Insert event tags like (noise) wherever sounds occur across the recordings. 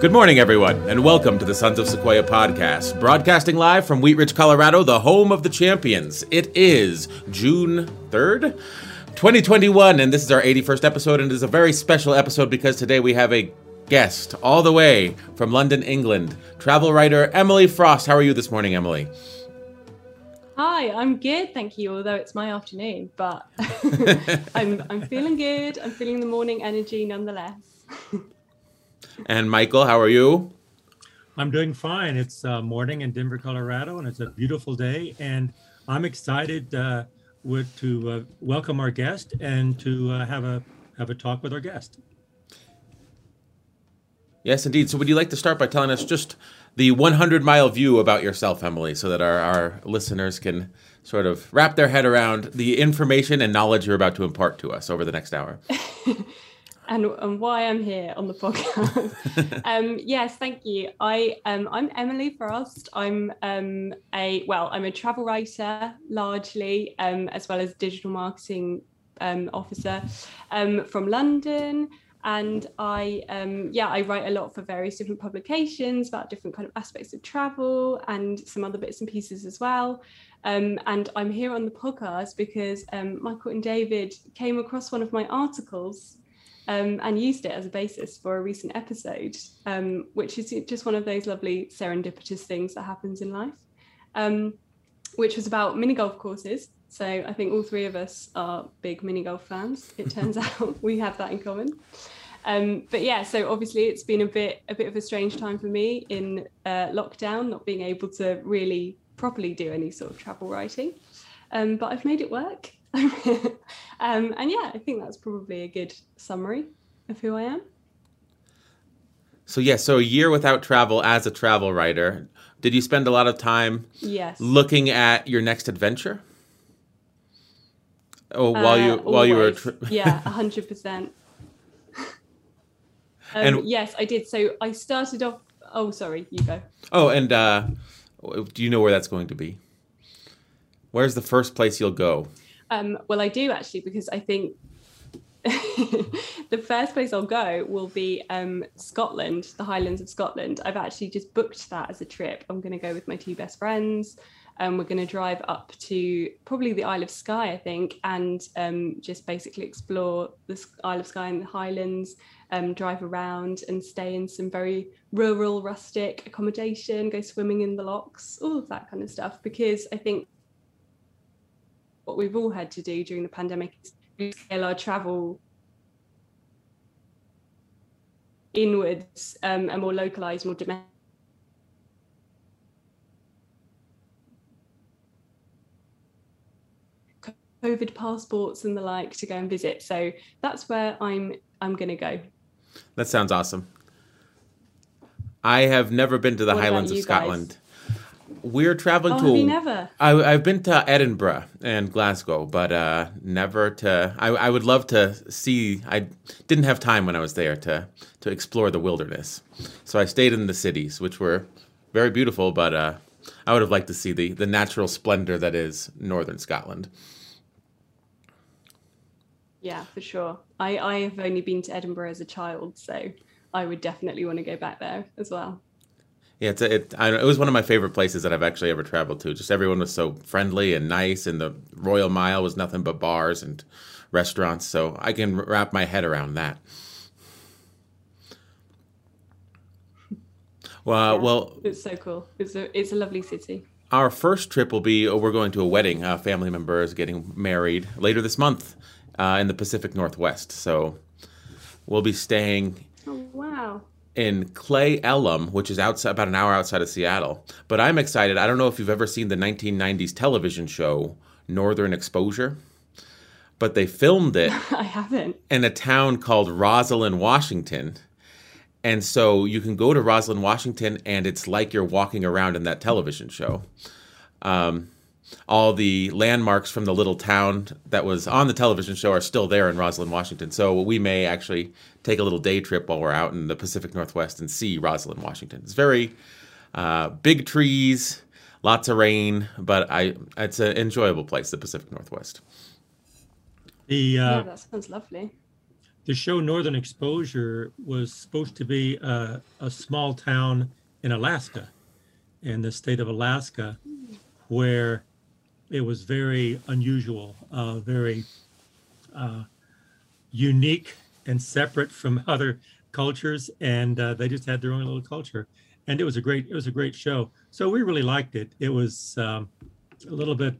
Good morning, everyone, and welcome to the Sons of Sequoia podcast, broadcasting live from Wheat Ridge, Colorado, the home of the champions. It is June 3rd, 2021, and this is our 81st episode, and it is a very special episode because today we have a guest all the way from London, England, travel writer Emily Frost. How are you this morning, Emily? Hi, I'm good, thank you. Although it's my afternoon, but (laughs) I'm I'm feeling good. I'm feeling the morning energy nonetheless. (laughs) And Michael, how are you? I'm doing fine. It's uh, morning in Denver, Colorado, and it's a beautiful day. And I'm excited uh, with, to uh, welcome our guest and to uh, have a have a talk with our guest. Yes, indeed. So, would you like to start by telling us just the 100 mile view about yourself, Emily, so that our, our listeners can sort of wrap their head around the information and knowledge you're about to impart to us over the next hour? (laughs) and, and why I'm here on the podcast. (laughs) um, yes, thank you. I um, I'm Emily Frost. I'm um, a well, I'm a travel writer largely, um, as well as digital marketing um, officer um, from London. And I, um, yeah, I write a lot for various different publications about different kind of aspects of travel and some other bits and pieces as well. Um, and I'm here on the podcast because um, Michael and David came across one of my articles um, and used it as a basis for a recent episode, um, which is just one of those lovely serendipitous things that happens in life, um, which was about mini golf courses. So I think all three of us are big mini golf fans. It (laughs) turns out (laughs) we have that in common. Um, but yeah, so obviously it's been a bit a bit of a strange time for me in uh, lockdown, not being able to really properly do any sort of travel writing. Um, but I've made it work. (laughs) um, and yeah, I think that's probably a good summary of who I am. So yeah, so a year without travel as a travel writer. Did you spend a lot of time yes. looking at your next adventure? Oh, while you uh, while you were tri- yeah, (laughs) hundred percent. (laughs) Um, and yes, I did. So I started off. Oh, sorry, you go. Oh, and uh, do you know where that's going to be? Where's the first place you'll go? Um, well, I do actually, because I think (laughs) the first place I'll go will be um, Scotland, the Highlands of Scotland. I've actually just booked that as a trip. I'm going to go with my two best friends. and um, we're going to drive up to probably the Isle of Skye, I think, and um, just basically explore the Isle of Skye and the Highlands, um, drive around and stay in some very rural, rustic accommodation, go swimming in the lochs, all of that kind of stuff. Because I think what we've all had to do during the pandemic is scale our travel inwards um, and more localized, more domestic. COVID passports and the like to go and visit. So that's where I'm I'm gonna go. That sounds awesome. I have never been to the what Highlands of Scotland. Guys? We're traveling oh, to. Have you never? I, have been to Edinburgh and Glasgow, but uh, never to. I, I would love to see. I didn't have time when I was there to to explore the wilderness, so I stayed in the cities, which were very beautiful. But uh, I would have liked to see the the natural splendor that is northern Scotland. Yeah, for sure. I I have only been to Edinburgh as a child, so I would definitely want to go back there as well. Yeah, it's a, it. I, it was one of my favorite places that I've actually ever traveled to. Just everyone was so friendly and nice, and the Royal Mile was nothing but bars and restaurants. So I can wrap my head around that. Well, yeah, well, it's so cool. It's a it's a lovely city. Our first trip will be oh, we're going to a wedding. A family member is getting married later this month uh, in the Pacific Northwest. So we'll be staying. Oh wow! In Cle Elum, which is outside about an hour outside of Seattle. But I'm excited. I don't know if you've ever seen the 1990s television show Northern Exposure, but they filmed it. (laughs) I haven't. In a town called Roslyn, Washington. And so you can go to Roslyn, Washington, and it's like you're walking around in that television show. Um, all the landmarks from the little town that was on the television show are still there in Roslyn, Washington. So we may actually take a little day trip while we're out in the Pacific Northwest and see Roslyn, Washington. It's very uh, big trees, lots of rain, but I it's an enjoyable place, the Pacific Northwest. The uh, yeah, that sounds lovely. the show Northern Exposure was supposed to be a, a small town in Alaska, in the state of Alaska, where it was very unusual, uh, very uh, unique and separate from (laughs) other cultures, and uh, they just had their own little culture. And it was a great, it was a great show. So we really liked it. It was um, a little bit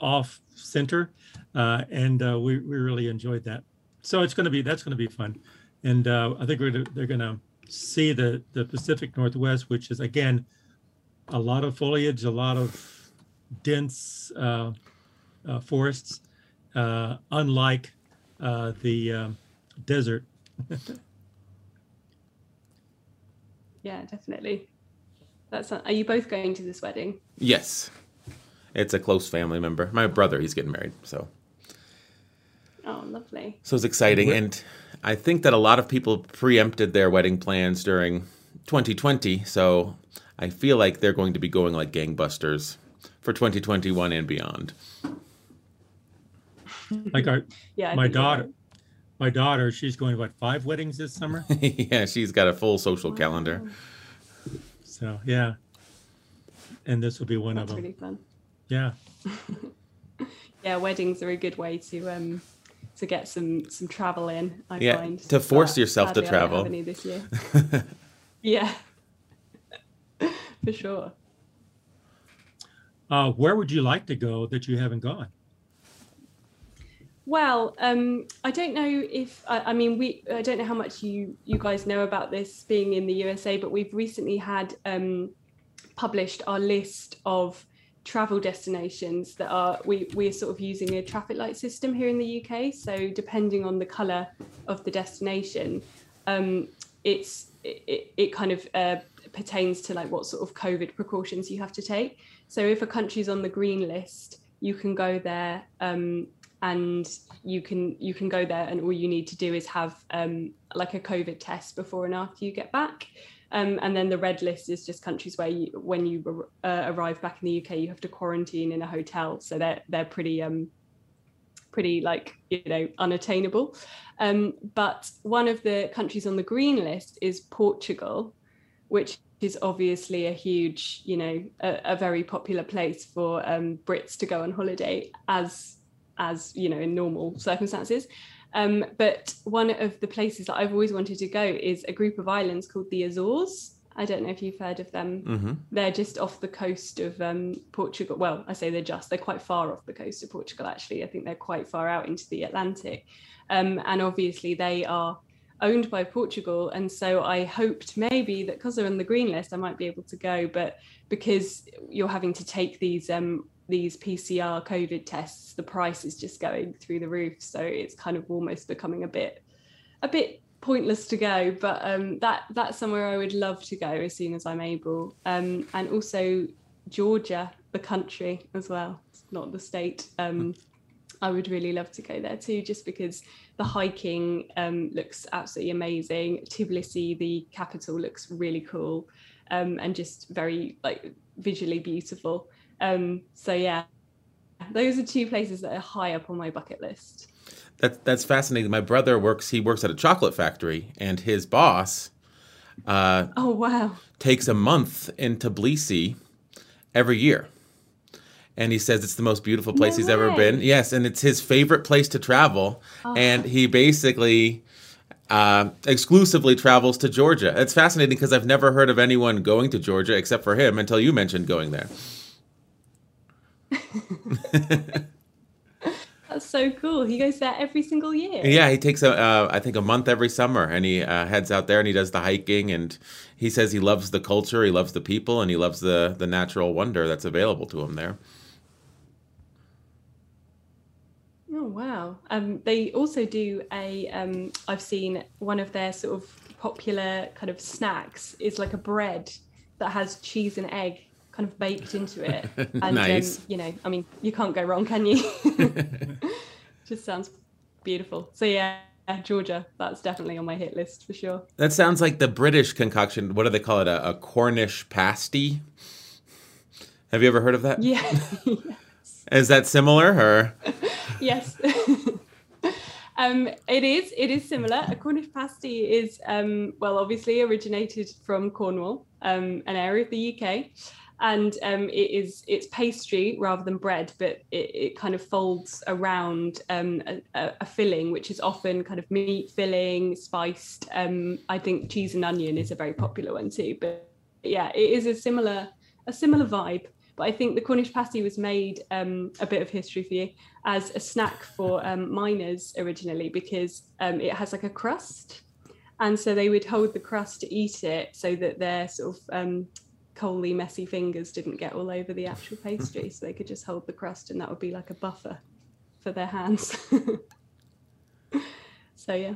off center, uh, and uh, we we really enjoyed that. So it's going to be that's going to be fun, and uh, I think we're they're going to see the the Pacific Northwest, which is again a lot of foliage, a lot of dense uh, uh, forests, uh, unlike uh, the um, desert. (laughs) yeah, definitely. That's. Are you both going to this wedding? Yes, it's a close family member. My brother, he's getting married, so. Oh, lovely. So it's exciting, and I think that a lot of people preempted their wedding plans during 2020. So I feel like they're going to be going like gangbusters for 2021 and beyond. Like our (laughs) Yeah. My daughter, right. my daughter, she's going to what five weddings this summer. (laughs) yeah, she's got a full social calendar. So yeah, and this will be one That's of them. really fun. Yeah, (laughs) Yeah, weddings are a good way to um to get some some travel in. I Yeah, find to force but yourself to sadly I don't travel. have any this year. yeah, for sure. Uh, where would you like to go that you haven't gone? Well, um, I don't know if I, I mean we. I don't know how much you you guys know about this being in the USA, but we've recently had um, published our list of travel destinations that are we we're sort of using a traffic light system here in the UK. So depending on the colour of the destination, um, it's it, it, kind of uh, pertains to like what sort of COVID precautions you have to take. So if a country's on the green list, you can go there um, and you can you can go there and all you need to do is have um, like a COVID test before and after you get back. Um, and then the red list is just countries where you, when you uh, arrive back in the UK, you have to quarantine in a hotel. So they're they're pretty um, pretty like you know unattainable. Um, but one of the countries on the green list is Portugal, which is obviously a huge, you know, a, a very popular place for um, Brits to go on holiday as as you know in normal circumstances. Um, but one of the places that I've always wanted to go is a group of islands called the Azores. I don't know if you've heard of them. hmm They're just off the coast of um, Portugal. Well, I say they're just, they're quite far off the coast of Portugal, actually. I think they're quite far out into the Atlantic. Um, and obviously, they are owned by Portugal. And so I hoped maybe that because they're on the green list, I might be able to go. But because you're having to take these, um, these PCR COVID tests, the price is just going through the roof. So it's kind of almost becoming a bit, a bit pointless to go but um that that's somewhere i would love to go as soon as i'm able um and also georgia the country as well not the state um i would really love to go there too just because the hiking um looks absolutely amazing tbilisi the capital looks really cool um and just very like visually beautiful um so yeah those are two places that are high up on my bucket list That, that's fascinating. My brother works, he works at a chocolate factory, and his boss uh, oh wow takes a month in Tbilisi every year. And he says it's the most beautiful place No he's ever been. Yes, and it's his favorite place to travel. And he basically uh, exclusively travels to Georgia. It's fascinating because I've never heard of anyone going to Georgia except for him until you mentioned going there. (laughs) That's so cool. He goes there every single year. Yeah, he takes a, uh, I think a month every summer, and he uh, heads out there and he does the hiking, and he says he loves the culture, he loves the people, and he loves the the natural wonder that's available to him there. Oh wow. Um, they also do a. Um, I've seen one of their sort of popular kind of snacks is like a bread that has cheese and egg kind of baked into it. (laughs) And Nice. um, you know, I mean, you can't go wrong, can you? (laughs) (laughs) Just sounds beautiful. So yeah, Georgia, that's definitely on my hit list for sure. That sounds like the British concoction. What do they call it? A, a Cornish pasty. Have you ever heard of that? Is Yeah. That similar or? (laughs) yes. (laughs) Um, it is. It is similar. A Cornish pasty is um, well, obviously originated from Cornwall, um, an area of the UK, and um, it is it's pastry rather than bread, but it, it kind of folds around um, a, a, filling, which is often kind of meat filling, spiced. Um, I think cheese and onion is a very popular one too. But yeah, it is a similar a similar vibe. But I think the Cornish pasty was made um, a bit of history for you as a snack for um, miners originally because um, it has like a crust. And so they would hold the crust to eat it so that their sort of um, coaly, messy fingers didn't get all over the actual (laughs) pastry. so they could just hold the crust and that would be like a buffer for their hands. (laughs) so yeah.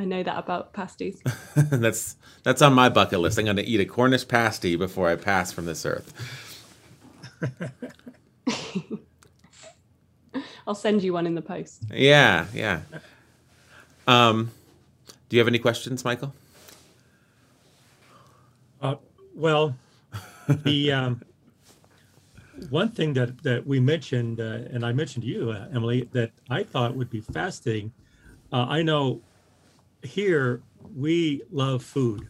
I know that about pasties. (laughs) that's that's on my bucket list. I'm going to eat a Cornish pasty before I pass from this earth. I'll send you one in the post. Yeah, yeah. Um, do you have any questions, Michael? Uh, well, the um, one thing that that we mentioned, uh, and I mentioned to you, uh, Emily, that I thought would be fascinating. Uh, I know here we love food.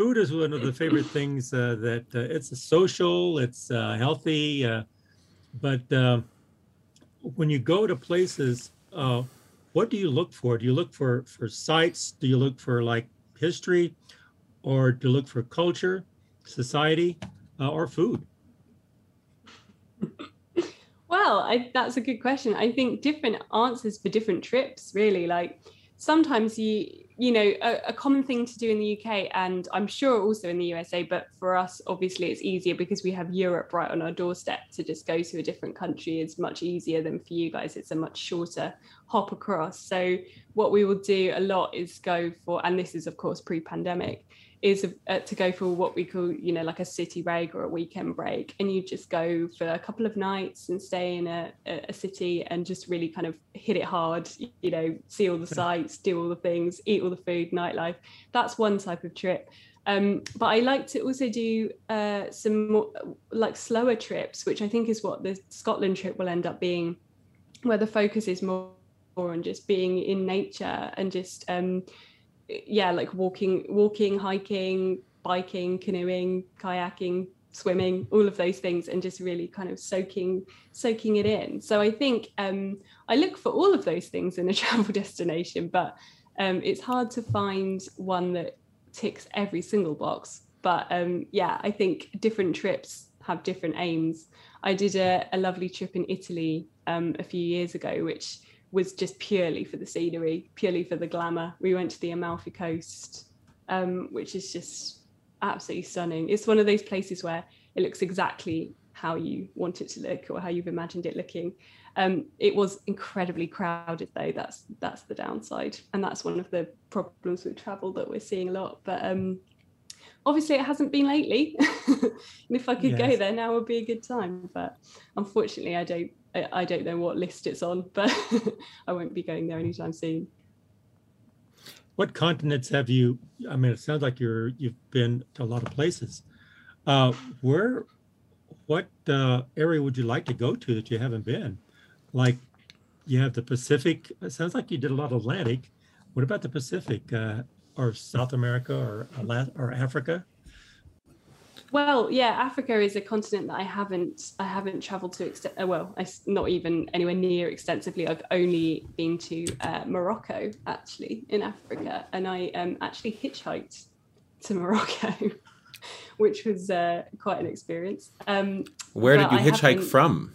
Food is one of the favorite things uh, that uh, it's social, it's uh, healthy, uh, but um, when you go to places, uh, what do you look for? Do you look for for sites? Do you look for like history, or do you look for culture, society, uh, or food? Well, I, that's a good question. I think different answers for different trips, really. Like sometimes you you know a, a, common thing to do in the uk and i'm sure also in the usa but for us obviously it's easier because we have europe right on our doorstep to just go to a different country. Is much easier than for you guys. It's a much shorter hop across. So what we will do a lot is go for and this is of course pre-pandemic is uh, to go for what we call, you know, like a city break or a weekend break. And you just go for a couple of nights and stay in a, a city and just really kind of hit it hard, you know, see all the sights, do all the things, eat all the food, nightlife. That's one type of trip. Um, but I like to also do uh, some more like slower trips, which I think is what the Scotland trip will end up being, where the focus is more on just being in nature and just um, yeah, like walking, walking, hiking, biking, canoeing, kayaking, swimming, all of those things, and just really kind of soaking, soaking it in. So I think um, I look for all of those things in a (laughs) travel destination, but um, it's hard to find one that ticks every single box. But um, yeah, I think different trips have different aims. I did a, a lovely trip in Italy um, a few years ago, which was just purely for the scenery, purely for the glamour. We went to the Amalfi Coast, um, which is just absolutely stunning. It's one of those places where it looks exactly how you want it to look or how you've imagined it looking. Um, it was incredibly crowded though. That's that's the downside, and that's one of the problems with travel that we're seeing a lot. But um, obviously, it hasn't been lately. (laughs) and if I could yes. go there now, would be a good time. But unfortunately, I don't I, don't know what list it's on, but (laughs) I won't be going there anytime soon. What continents have you? I mean, it sounds like you're you've been to a lot of places. Uh, where, what uh, area would you like to go to that you haven't been? Like, you have the Pacific. It sounds like you did a lot of Atlantic. What about the Pacific uh, or South America or or Africa? Well, yeah, Africa is a continent that I haven't I haven't travelled to extent. Uh, well, I, not even anywhere near extensively. I've only been to uh, Morocco actually in Africa, and I um, actually hitchhiked to (laughs) Morocco, which was uh, quite an experience. Um, Where did you hitchhike from?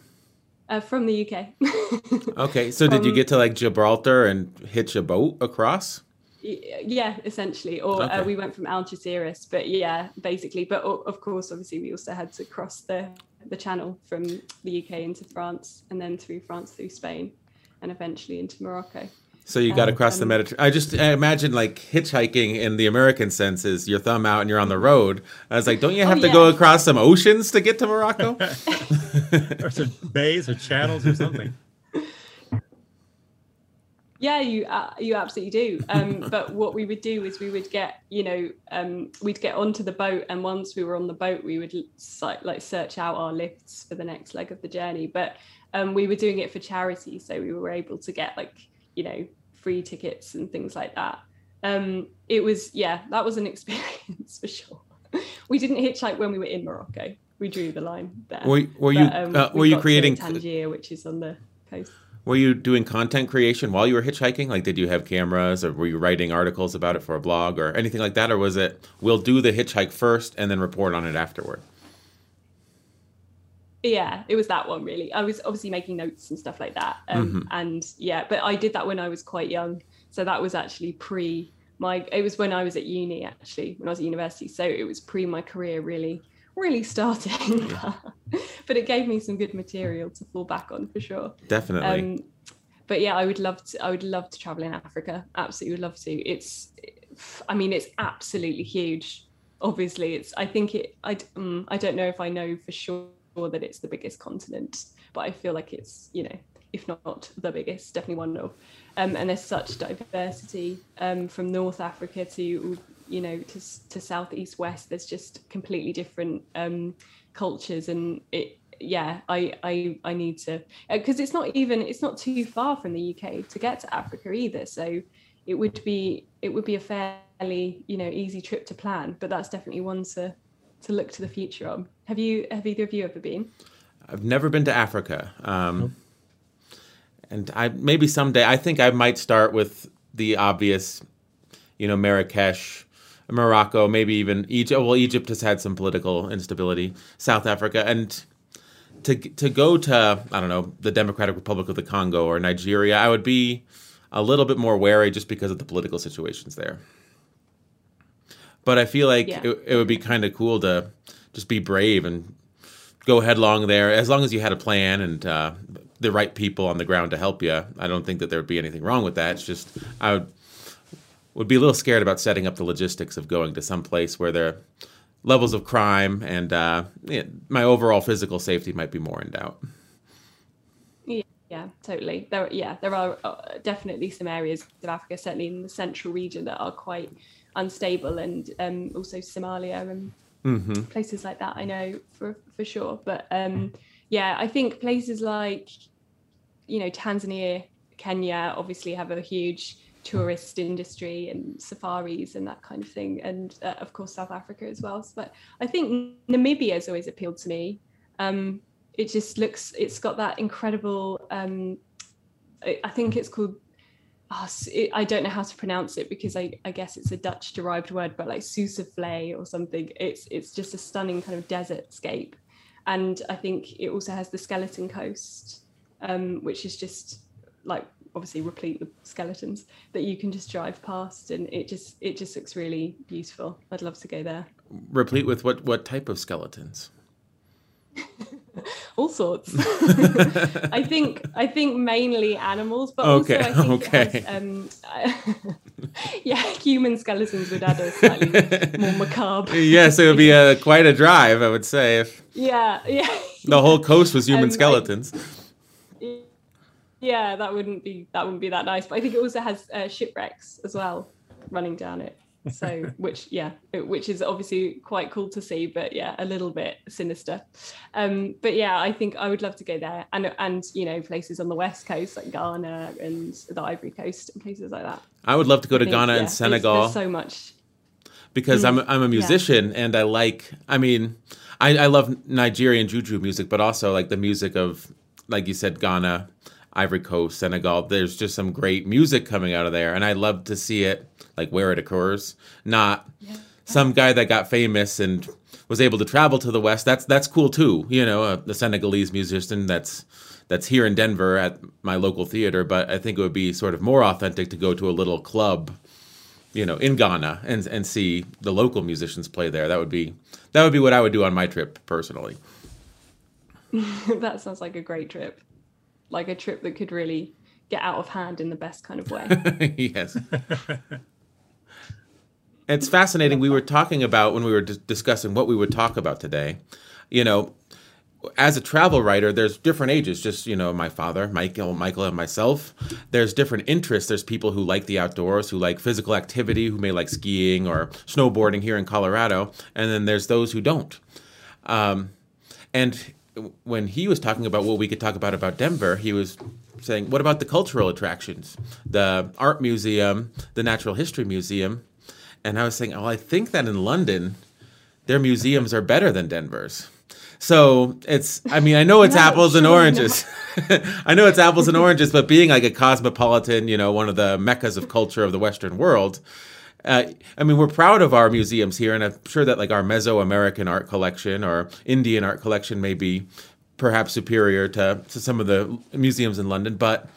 Uh, from the UK. (laughs) okay, so from, did you get to like Gibraltar and hitch a boat across? Yeah essentially or uh, okay. uh, we went from algeciras but yeah basically but of course obviously we also had to cross the the channel from the uk into france and then through france through spain and eventually into morocco so you got across um, the Mediterranean. I just I imagine like hitchhiking in the American sense is your thumb out and you're on the road. I was like, don't you have oh, to yeah. go across some oceans to get to Morocco? (laughs) or some bays or channels or something. (laughs) Yeah, you uh, you absolutely do. Um, (laughs) but what we would do is we would get, you know, um, we'd get onto the boat, and once we were on the boat, we would like search out our lifts for the next leg of the journey. But um, we were doing it for charity, so we were able to get like, you know, free tickets and things like that. Um, it was yeah, that was an (laughs) experience for sure. we didn't hitchhike when we were in Morocco. We drew the line there. Were, were you um, uh, were you creating Tangier, which is on the coast? Were you doing content creation while you were hitchhiking? Like, did you have cameras, or were you writing articles about it for a blog, or anything like that, or was it we'll do the hitchhike first and then report on it afterward? Yeah, it was that one really. I was obviously making notes and stuff like that, um, mm-hmm. and yeah, but I did that when I was quite young, so that was actually pre my. It was when I was at uni actually, when I was at university, so it was pre my career really really starting, (laughs) but it gave me some good material to fall back on for sure. Definitely. Um, but yeah, I would love to. I would love to travel in Africa. Absolutely, would love to. It's, I mean, it's absolutely huge. Obviously, it's. I think it. I. Um, I don't know if I know for sure that it's the biggest continent, but I feel like it's. You know, if not the biggest, definitely one of. Um, and there's such diversity um, from North Africa to you know to to south east west there's just completely different um cultures and it yeah i i i need to because uh, it's not even it's not too far from the uk to get to africa either. So it would be it would be a fairly you know easy trip to plan but that's definitely one to to look to the future on. Have you have either of you ever been? I've never been to africa um and i maybe someday i think i might start with the obvious you know marrakesh Morocco, maybe even Egypt. Well, Egypt has had some political instability. South Africa, and to to go to I don't know the Democratic Republic of the Congo or Nigeria, I would be a little bit more wary just because of the political situations there. But I feel like yeah. it, it would be kind of cool to just be brave and go headlong there, as long as you had a plan and uh, the right people on the ground to help you. I don't think that there would be anything wrong with that. It's just I would would be a little scared about setting up the logistics of going to some place where there are levels of crime and uh, yeah, my overall physical safety might be more in doubt. Yeah, yeah, totally. There, yeah, there are uh, definitely some areas of Africa, certainly in the central region, that are quite unstable, and um, also Somalia and mm-hmm. places like that. I know for for sure, but um, yeah, I think places like you know Tanzania, Kenya, obviously have a huge tourist industry and safaris and that kind of thing and uh, of course south africa as well. But i think namibia has always appealed to me. Um, it just looks it's got that incredible um, i think it's called oh, it, i don't know how to pronounce it because I, I guess it's a dutch derived word but like Sossusvlei or something. It's it's just a stunning kind of desert scape and i think it also has the skeleton coast um, which is just like obviously replete with skeletons that you can just drive past and it just it just looks really beautiful i'd love to go there. Replete with what what type of skeletons? (laughs) All sorts. (laughs) I think i think mainly animals but okay also I think okay. has, um, (laughs) yeah human skeletons would add a slightly more macabre. Yes it would be a quite a drive i would say if yeah yeah. the whole coast was human um, skeletons. I, yeah, that wouldn't be that wouldn't be that nice. But I think it also has uh, shipwrecks as well running down it. So, (laughs) which yeah, which is obviously quite cool to see, but yeah, a little bit sinister. Um, but yeah, I think I would love to go there, and and you know places on the west coast like Ghana and the Ivory Coast and places like that. I would love to go to think, Ghana yeah, and Senegal. There's, there's so much because mm, I'm I'm a musician yeah. and I like I mean I, I love Nigerian juju music, but also like the music of like you said Ghana Ivory Coast, Senegal. There's just some great music coming out of there, and I love to see it like where it occurs, not yeah. some guy that got famous and was able to travel to the West. That's that's cool too. You know, uh, the Senegalese musician that's that's here in Denver at my local theater. But I think it would be sort of more authentic to go to a little club, you know, in Ghana and and see the local musicians play there. That would be that would be what I would do on my trip personally. (laughs) that sounds like a great trip like a trip that could really get out of hand in the best kind of way. (laughs) yes. it's fascinating. We were talking about when we were d- discussing what we would talk about today. You know, as a travel writer, there's different ages. Just you know, my father, Michael, Michael, and myself. There's different interests. There's people who like the outdoors, who like physical activity, who may like skiing or snowboarding here in Colorado, and then there's those who don't. Um, and when he was talking about what we could talk about about Denver, he was saying, "What about the cultural attractions, the art museum, the natural history museum?" And I was saying, "Oh, I think that in London, their museums are better than Denver's." So it's, I mean, I know it's No, apples and oranges. (laughs) I know it's apples and oranges, but being like a cosmopolitan, you know, one of the meccas of culture of the Western world, uh, I mean, we're proud of our museums here, and I'm sure that like our Mesoamerican art collection or Indian art collection may be perhaps superior to, to some of the museums in London. But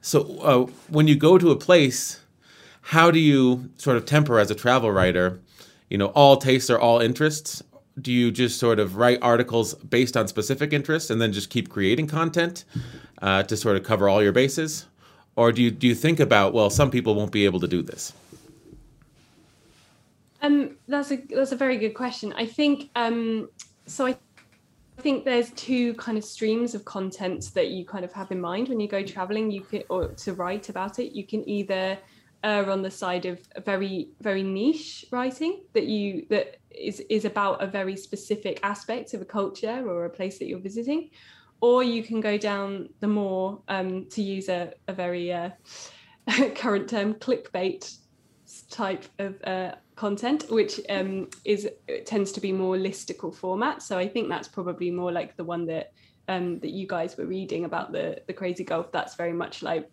so uh, when you go to a place, how do you sort of temper as a travel writer? You know, all tastes are all interests. Do you just sort of write articles based on specific interests and then just keep creating content uh, to sort of cover all your bases? Or do you do you think about well, some people won't be able to do this? Um, that's a that's a very good question. I think um, so. I think there's two kind of streams of content that you kind of have in mind when you go traveling. You can or to write about it. You can either err on the side of very very niche writing that you that is is about a very specific aspect of a culture or a place that you're visiting, or you can go down the more um, to use a, a very uh, (laughs) current term clickbait type of uh, content, which um, is tends to be more listicle format. So I think that's probably more like the one that um, that you guys were reading about the the crazy golf. That's very much like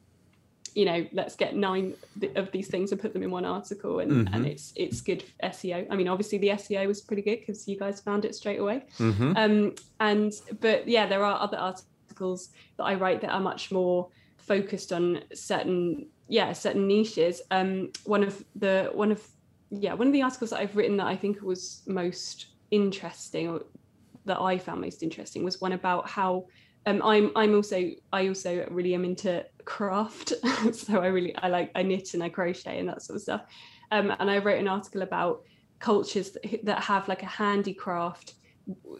you know let's get nine of these things and put them in one article and, Mhm. and it's it's good SEO. I mean obviously the SEO was pretty good because you guys found it straight away. Mm-hmm. Um, and but yeah, there are other articles that I write that are much more focused on certain yeah certain niches. Um, one of the one of yeah one of the articles that I've written that I think was most interesting or that I found most interesting was one about how um, I'm I'm also I also really am into craft, (laughs) so I really I like I knit and I crochet and that sort of stuff. Um, and I wrote an article about cultures that, that have like a handicraft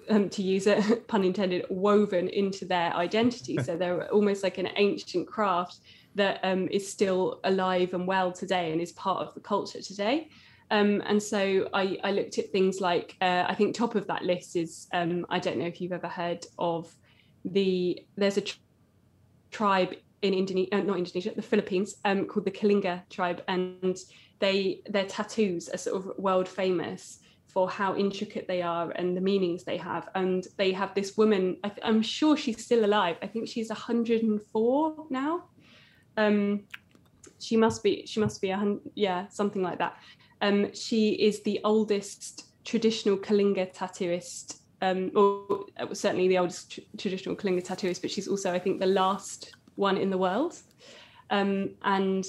um, to use a (laughs) pun intended, woven into their identity. So they're almost like an ancient craft that um, is still alive and well today and is part of the culture today. Um, and so I, I looked at things like uh, I think top of that list is um, I don't know if you've ever heard of the there's a tr- tribe in Indonesia, uh, not Indonesia, the Philippines, um, called the Kalinga tribe, and they their tattoos are sort of world famous for how intricate they are and the meanings they have. And they have this woman, I I'm sure she's still alive. I think she's 104 now. Um, she must be, she must be a hundred, yeah, something like that. Um, she is the oldest traditional Kalinga tattooist, um, or uh, certainly the oldest tr- traditional Kalinga tattooist, but she's also, I think, the last one in the world. Um, and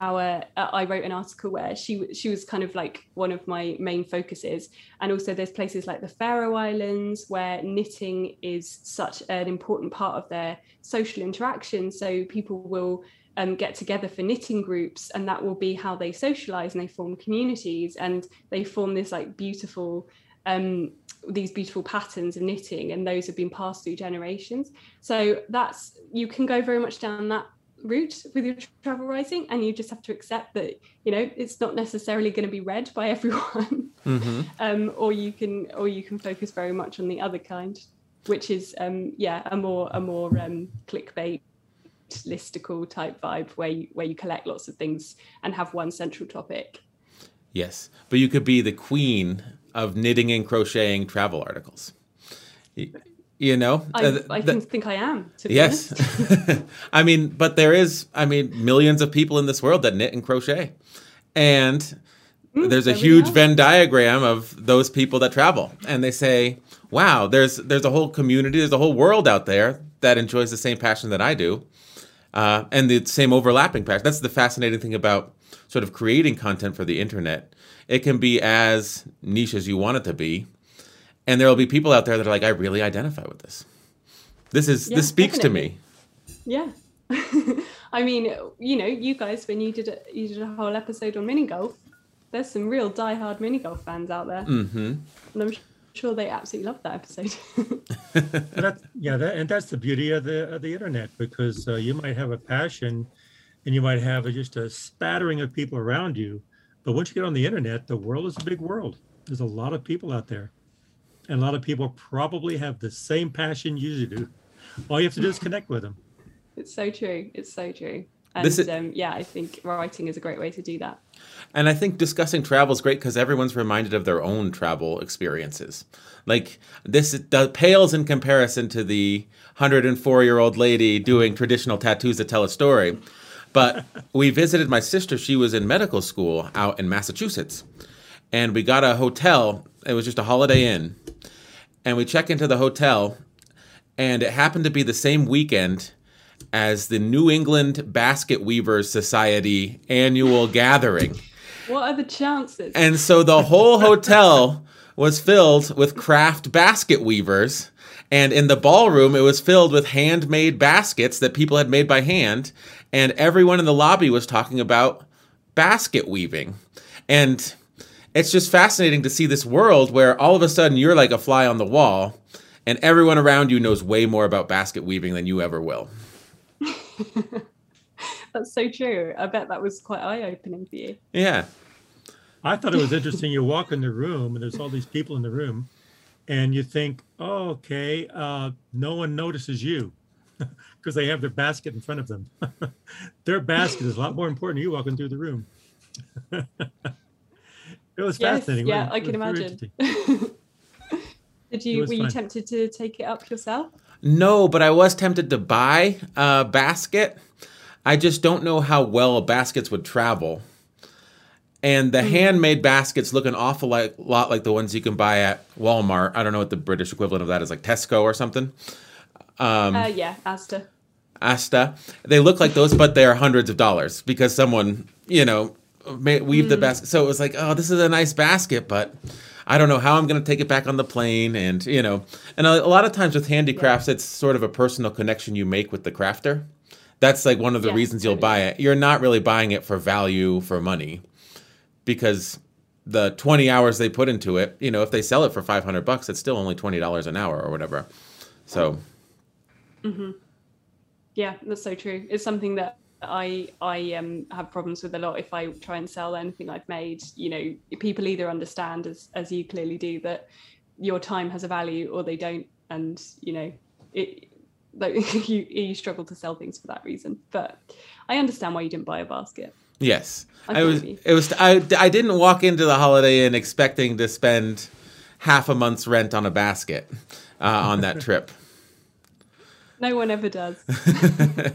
our uh, I wrote an article where she she was kind of like one of my main focuses, and also there's places like the Faroe Islands where knitting is such an important part of their social interaction. So people will um, get together for knitting groups, and that will be how they socialize and they form communities and they form this like beautiful um, these beautiful patterns of knitting, and those have been passed through generations. So that's you can go very much down that route with your travel writing, and you just have to accept that you know it's not necessarily going to be read by (laughs) everyone, Mm-hmm. um, or you can or you can focus very much on the other kind, which is um, yeah a more a more um, clickbait listicle type vibe where you where you collect lots of things and have one central topic. Yes, but you could be the queen of knitting and crocheting travel articles. You know, I, Uh, I th- think, I am. To yes. honest. (laughs) (laughs) I mean, but there is, I mean, millions of people in this world that knit and crochet, and Mm, there's a huge. Venn diagram of those people that travel, and they say, "Wow, there's there's a whole community, there's a whole world out there that enjoys the same passion that I do, uh, and the same overlapping passion." That's the fascinating thing about sort of creating content for the internet. It can be as niche as you want it to be, and there will be people out there that are like, "I really identify with this. This is Yeah, this speaks definitely. to me." Yeah. (laughs) I mean, you know, you guys when you did a, you did a whole episode on mini golf, there's some real diehard mini golf fans out there, hmm and I'm sure they absolutely love that episode. (laughs) that's, yeah, that, and that's the beauty of the of the internet because uh, you might have a passion, and you might have a, just a spattering of people around you, but once you get on the internet, the world is a big world. There's a lot of people out there, and a lot of people probably have the same passion you do. All you have to do is connect with them. It's so true. It's so true. And is, um, yeah, I think writing is a great way to do that. And I think discussing travel is great because everyone's reminded of their own travel experiences. Like this does, pales in comparison to the 104 year old lady doing traditional tattoos to tell a story. But we visited my sister. She was in medical school out in Massachusetts. And we got a hotel. It was just a Holiday Inn. And we check into the hotel. And it happened to be the same weekend as the New England Basket Weavers Society annual gathering. What are the chances? And so the whole hotel was filled with craft basket weavers. And in the ballroom, it was filled with handmade baskets that people had made by hand. And everyone in the lobby was talking about basket weaving. And it's just fascinating to see this world where all of a sudden you're like a fly on the wall, and everyone around you knows way more about basket weaving than you ever will. (laughs) That's so true. I bet that was quite eye opening for you. Yeah. I thought it was interesting. You walk in the room and there's all these people in the room, and you think, oh, okay, uh, no one notices you (laughs) because they have their basket in front of them. (laughs) their basket is a lot more important to you walking through the room. It was yes, fascinating. Yeah, I can imagine. (laughs) Did you were fun. you tempted to take it up yourself? No, but I was tempted to buy a basket. I just don't know how well baskets would travel. And the mm. handmade baskets look an awful like, lot like the ones you can buy at Walmart. I don't know what the British equivalent of that is, like Tesco or something. Um, uh, yeah, Asda. Asda. They look like those, but they are hundreds of dollars because someone, you know, made, weaved mm. the basket. So it was like, oh, this is a nice basket, but I don't know how I'm going to take it back on the plane. And, you know, and a, a lot of times with handicrafts, yeah. it's sort of a personal connection you make with the crafter. That's like one of the reasons you'll buy it. You're not really buying it for value, for money, because the 20 hours they put into it, you know, if they sell it for 500 bucks, it's still only $20 an hour or whatever. So. Mm-hmm. Yeah, that's so true. It's something that I I um, have problems with a lot if I try and sell anything I've made. You know, people either understand as as you clearly do that your time has a value or they don't, and you know, it like (laughs) you you struggle to sell things for that reason. But I understand why you didn't buy a basket. Yes, I, I was. It was. I I didn't walk into the Holiday Inn expecting to spend half a month's rent on a basket uh, on that (laughs) trip. No one ever does. (laughs)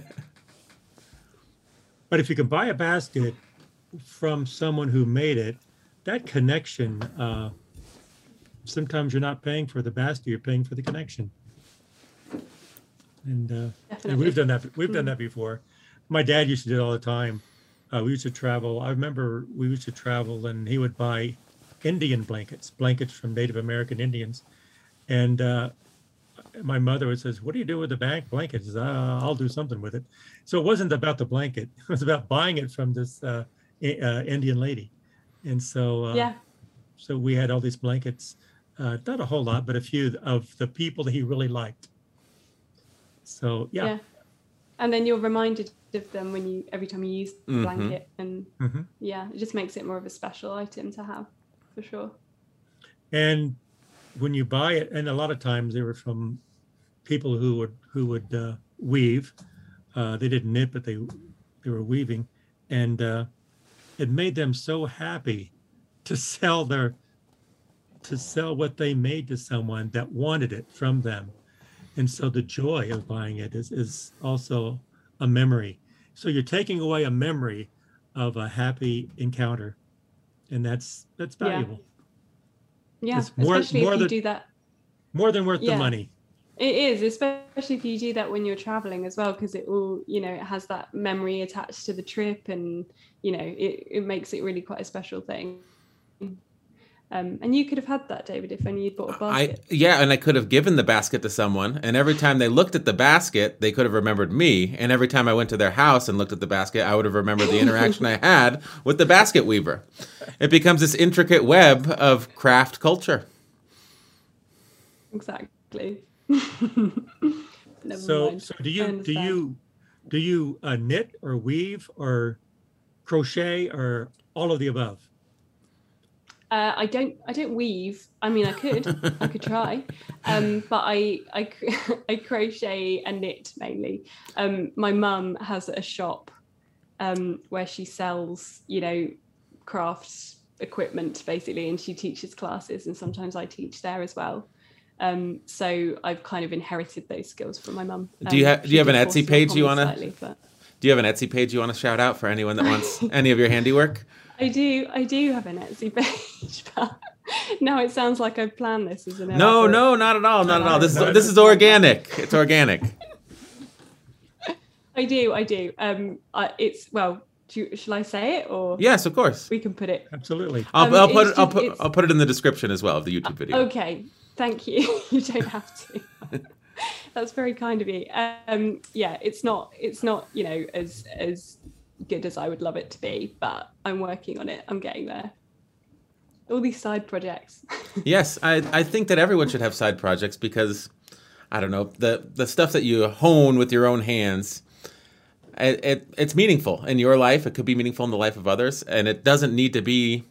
But if you can buy a basket from someone who made it, that connection, uh, sometimes you're not paying for the basket, you're paying for the connection. And, uh, and we've done that. We've done that before. My dad used to do it all the time. Uh, we used to travel. I remember we used to travel, and he would buy Indian blankets, blankets from Native American Indians, and uh, my mother would says, "What do you do with the bank blankets?" Uh, I'll do something with it. So it wasn't about the blanket; (laughs) it was about buying it from this uh, uh, Indian lady. And so, uh, yeah. So we had all these blankets, uh, not a whole lot, but a few of the people that he really liked. So yeah. yeah. And then you're reminded of them when you every time you use the mm-hmm. blanket, and mm-hmm. yeah, it just makes it more of a special item to have, for sure. And when you buy it, and a lot of times they were from people who would who would uh, weave. Uh, they didn't knit, but they they were weaving, and uh, it made them so happy to (laughs) sell their to sell what they made to someone that wanted it from them, and so the joy of buying it is is also a memory. So you're taking away a memory of a happy encounter, and that's that's valuable. Yeah. Yeah, more, especially more if you than, do that. More than worth yeah. the money. It is, especially if you do that when you're traveling as well, because it will, you know, it has that memory attached to the trip, and you know, it, it makes it really quite a special thing. Um, and you could have had that, David, if only you'd bought a basket. I, yeah, and I could have given the basket to someone, and every time they looked at the basket, they could have remembered me. And every time I went to their house and looked at the basket, I would have remembered the interaction I (laughs) had with the basket weaver. It becomes this intricate web of craft culture. exactly. (laughs) Never so mind. so do you do you do you uh, knit or weave or crochet or all of the above? Uh, I don't. I don't weave. I mean, I could. I could try. Um, but I, I, (laughs) I crochet and knit mainly. Um, my mum has a shop um, where she sells, you know, crafts equipment basically, and she teaches classes, and sometimes I teach there as well. Um, so I've kind of inherited those skills from my mum. Do you Um, ha- do you have an Etsy page you wanna- Do you have an Etsy page you want to shout out for anyone that wants (laughs) any of your handiwork? I do. I do have an Etsy (laughs) page, but now it sounds like I've planned this as an Etsy. No, elaborate- no, not at all, not at all. This is this is organic. It's organic. I do. I do. Um, I, it's well. Do you, shall I say it or Yes, of course. we can put it? Absolutely. I'll, Um, I'll put it, I'll put it's- I'll put it in the description as well of the YouTube video. Okay. Thank you. (laughs) you don't have to. (laughs) That's very kind of you. Um, yeah, it's not. It's not. You know, as as good as I would love it to be, but I'm working on it. I'm getting there. All these side projects. (laughs) Yes, I I think that everyone should have side projects because I don't know the the stuff that you hone with your own hands. It, it it's meaningful in your life. It could be meaningful in the life of others, and it doesn't need to be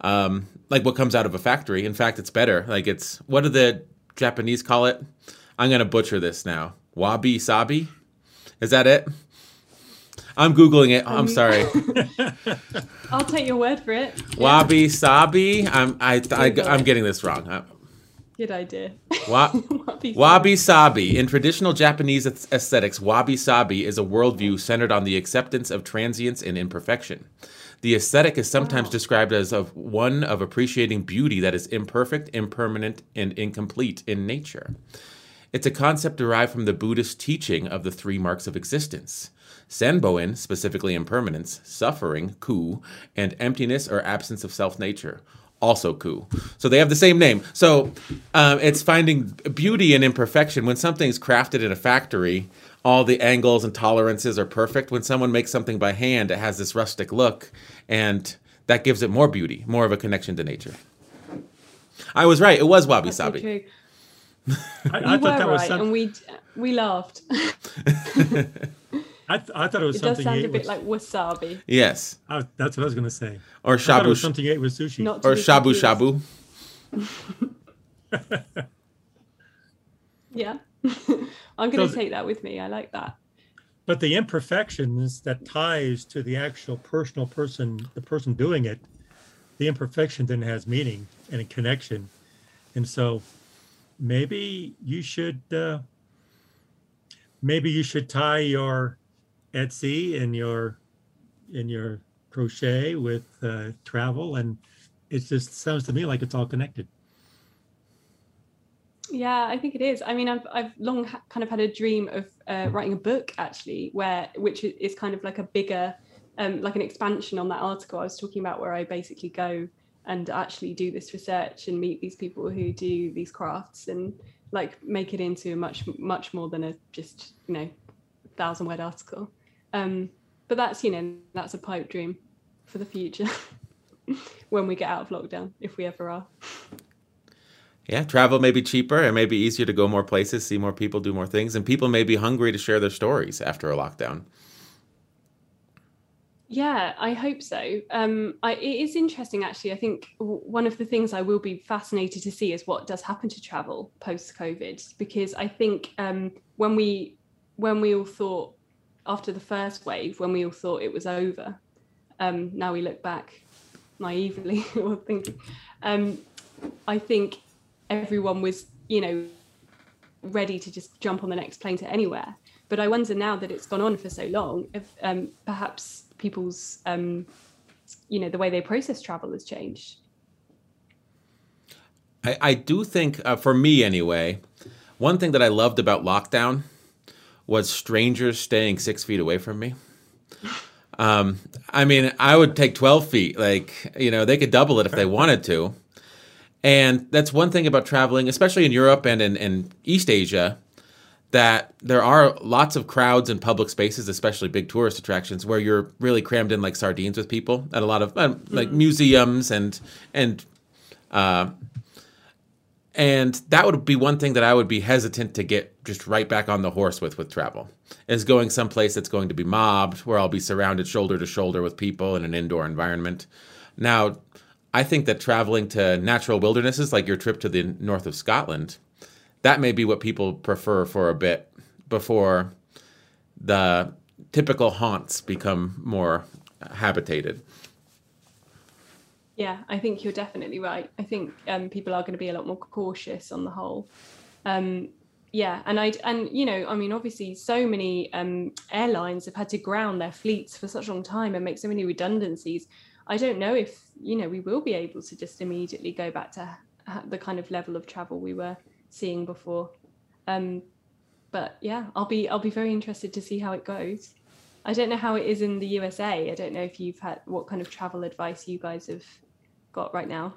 um, like what comes out of a factory. In fact, it's better. Like it's what do the Japanese call it? I'm gonna butcher this now. Wabi sabi, is that it? I'm googling it. I'm sorry. (laughs) I'll take your word for it. Wabi sabi. I'm I, I Google I'm getting this wrong. Uh, Good idea. Wa- (laughs) Wabi Wabi sabi. In traditional Japanese aesthetics, wabi sabi is a worldview centered on the acceptance of transience and imperfection. The aesthetic is sometimes Wow. described as of one of appreciating beauty that is imperfect, impermanent, and incomplete in nature. It's a concept derived from the Buddhist teaching of the three marks of existence. Sanbōin, specifically impermanence, suffering, ku, and emptiness or absence of self nature, also ku. So they have the same name. So um, it's finding beauty in imperfection. When something's crafted in a factory, all the angles and tolerances are perfect. When someone makes something by hand, it has this rustic look, and that gives it more beauty, more of a connection to nature. I was right. It was wabi sabi. true. I, You I were thought that was right, some, and we we laughed. (laughs) (laughs) I, th- I thought it was It does something sound a bit with, like wasabi. yes. I- that's what I was going to say. Or I thought it shabu was something you ate with sushi. Not or shabu confused. shabu. (laughs) Yeah. (laughs) I'm going to So- take that with me. I like that. but the imperfections that ties to the actual personal person, the person doing it, the imperfection then has meaning and a connection. And so maybe you should, uh, maybe you should tie your Etsy and your, and your crochet with uh, travel. And it just sounds to me like it's all connected. Yeah, I think it is. I mean, I've I've long ha- kind of had a dream of uh, writing a book actually, where which is kind of like a bigger, um, like an expansion on that article I was talking about, where I basically go and actually do this research and meet these people who do these crafts and like make it into a much much more than a just you know thousand word article. Um, but that's you know that's a pipe dream for the future (laughs) when we get out of lockdown, if we ever are. Yeah, travel may be cheaper. It may be easier to go more places, see more people, do more things, and people may be hungry to share their stories after a lockdown. Yeah, I hope so. Um, I, it is interesting, actually. I think w- one of the things I will be fascinated to see is what does happen to travel post COVID, because I think um, when we when we all thought after the first wave, when we all thought it was over, um, now we look back naively (laughs) or thinking, um, I think everyone was, you know, ready to just jump on the next plane to anywhere. But I wonder now that it's gone on for so long, if um, perhaps people's, um, you know, the way they process travel has changed. I, I do think, uh, for me anyway, one thing that I loved about lockdown was strangers staying six feet away from me. Um, I mean, I would take 12 feet. Like, you know, they could double it if they wanted to. And that's one thing about traveling, especially in Europe and in, in East Asia, that there are lots of crowds in public spaces, especially big tourist attractions, where you're really crammed in like sardines with people at a lot of uh, like museums and and uh, And that would be one thing that I would be hesitant to get just right back on the horse with with travel. Is going someplace that's going to be mobbed, where I'll be surrounded shoulder to shoulder with people in an indoor environment. Now, I think that traveling to natural wildernesses, like your trip to the north of Scotland, that may be what people prefer for a bit before the typical haunts become more habitated. Yeah, I think you're definitely right. I think um, people are going to be a lot more cautious on the whole. Um, yeah, and I and you know, I mean, obviously, so many um, airlines have had to ground their fleets for such a long time and make so many redundancies. I don't know if you know we will be able to just immediately go back to the kind of level of travel we were seeing before. Um, but yeah, I'll be I'll be very interested to see how it goes. I don't know how it is in the USA. I don't know if you've had what kind of travel advice you guys have got right now?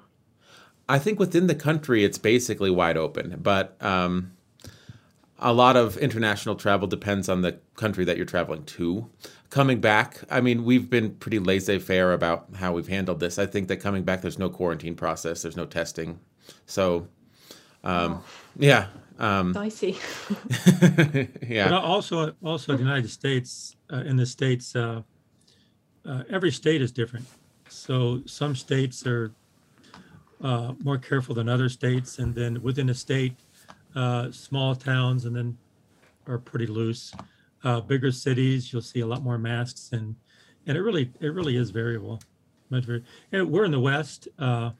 I think within the country, it's basically wide open, but um, a lot of international travel depends on the country that you're traveling to. Coming back, I mean, we've been pretty laissez faire about how we've handled this. I think that coming back, there's no quarantine process, there's no testing. So, um, oh. yeah. Um, Dicey. (laughs) yeah. But also, also the United States, uh, in the States, uh, uh, every state is different. So some states are uh, more careful than other states, and then within a state, uh, small towns and then are pretty loose. Uh, bigger cities, you'll see a lot more masks, and and it really it really is variable. Much very. And we're in the West, uh,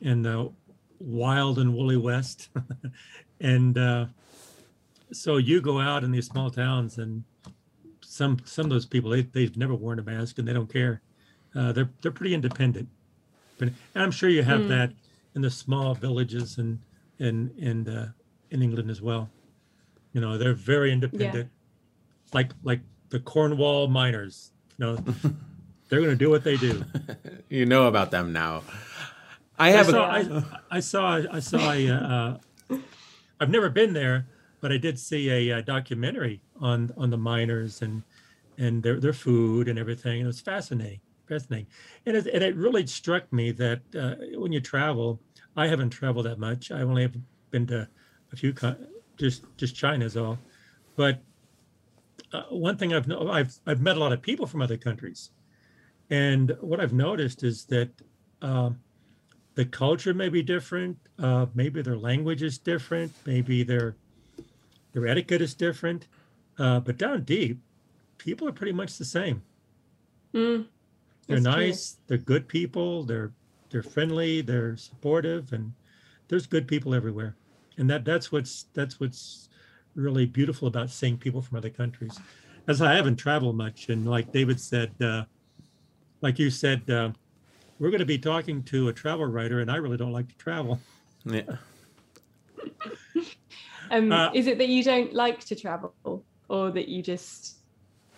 in the wild and woolly West, (laughs) and uh, so you go out in these small towns, and some some of those people they they've never worn a mask and they don't care uh, they're they're pretty independent. And I'm sure you have mm. that in the small villages and in in uh, in England as well. You know, they're very independent, yeah. like like the Cornwall miners. You know, (laughs) they're going to do what they do. (laughs) you know about them now. I have. I saw. A... I, I, saw. I saw. A, uh, I've never been there, but I did see a, a, uh, documentary on on the miners and and their their food and everything. It was fascinating fascinating. And it, and it really struck me that uh, when you travel, I haven't traveled that much. I only have been to a few, just just China's all. But uh, one thing I've I've I've met a lot of people from other countries, and what I've noticed is that uh, the culture may be different. Uh, maybe their language is different. Maybe their their etiquette is different. Uh, but down deep, people are pretty much the same. Mm. They're That's nice. True. They're good people. They're they're friendly. They're supportive, and there's good people everywhere. And that that's what's that's what's really beautiful about seeing people from other countries. As I haven't traveled much, and like David said, uh, like you said, uh, we're going to be talking to a travel writer, and I really don't like to travel. Yeah. (laughs) um, uh, is it that you don't like to travel, or that you just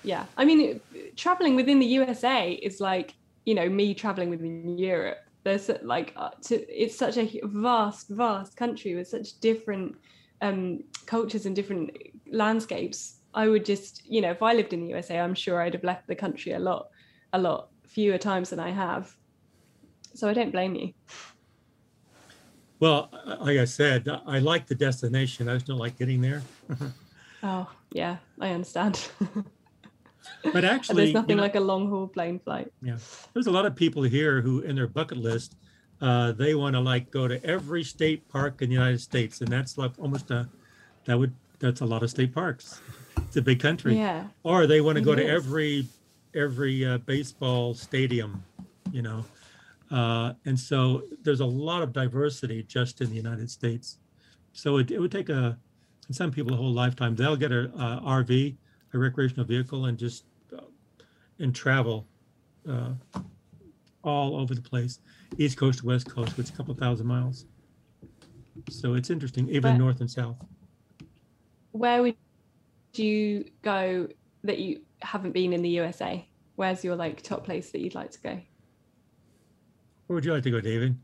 yeah. I mean traveling within the usa is like you know me traveling within europe. There's like uh, to, it's such a vast vast country with such different um, cultures and different landscapes. I would just you know if i lived in the usa i'm sure i'd have left the country a lot a lot fewer times than i have. So i don't blame you. Well like i said i like the destination. I just don't like getting there. (laughs) Oh yeah. I understand (laughs) But (laughs) actually, there's nothing you know, like a long haul plane flight. Yeah, there's a lot of people here who, in their bucket list, uh, they want to like go to every state park in the United States, and that's like almost a that would that's a lot of state parks. It's a big country. Yeah. Or they want to go is. to every every uh, baseball stadium, you know. Uh, and so there's a lot of diversity just in the United States. So it, it would take a some people a whole lifetime. They'll get a, a RV a recreational vehicle and just uh, and travel uh, all over the place, east coast to west coast, which is a couple thousand miles. So it's interesting, even but north and south. Where would you go that you haven't been in the USA? Where's your like top place that you'd like to go? Where would you like to go, David?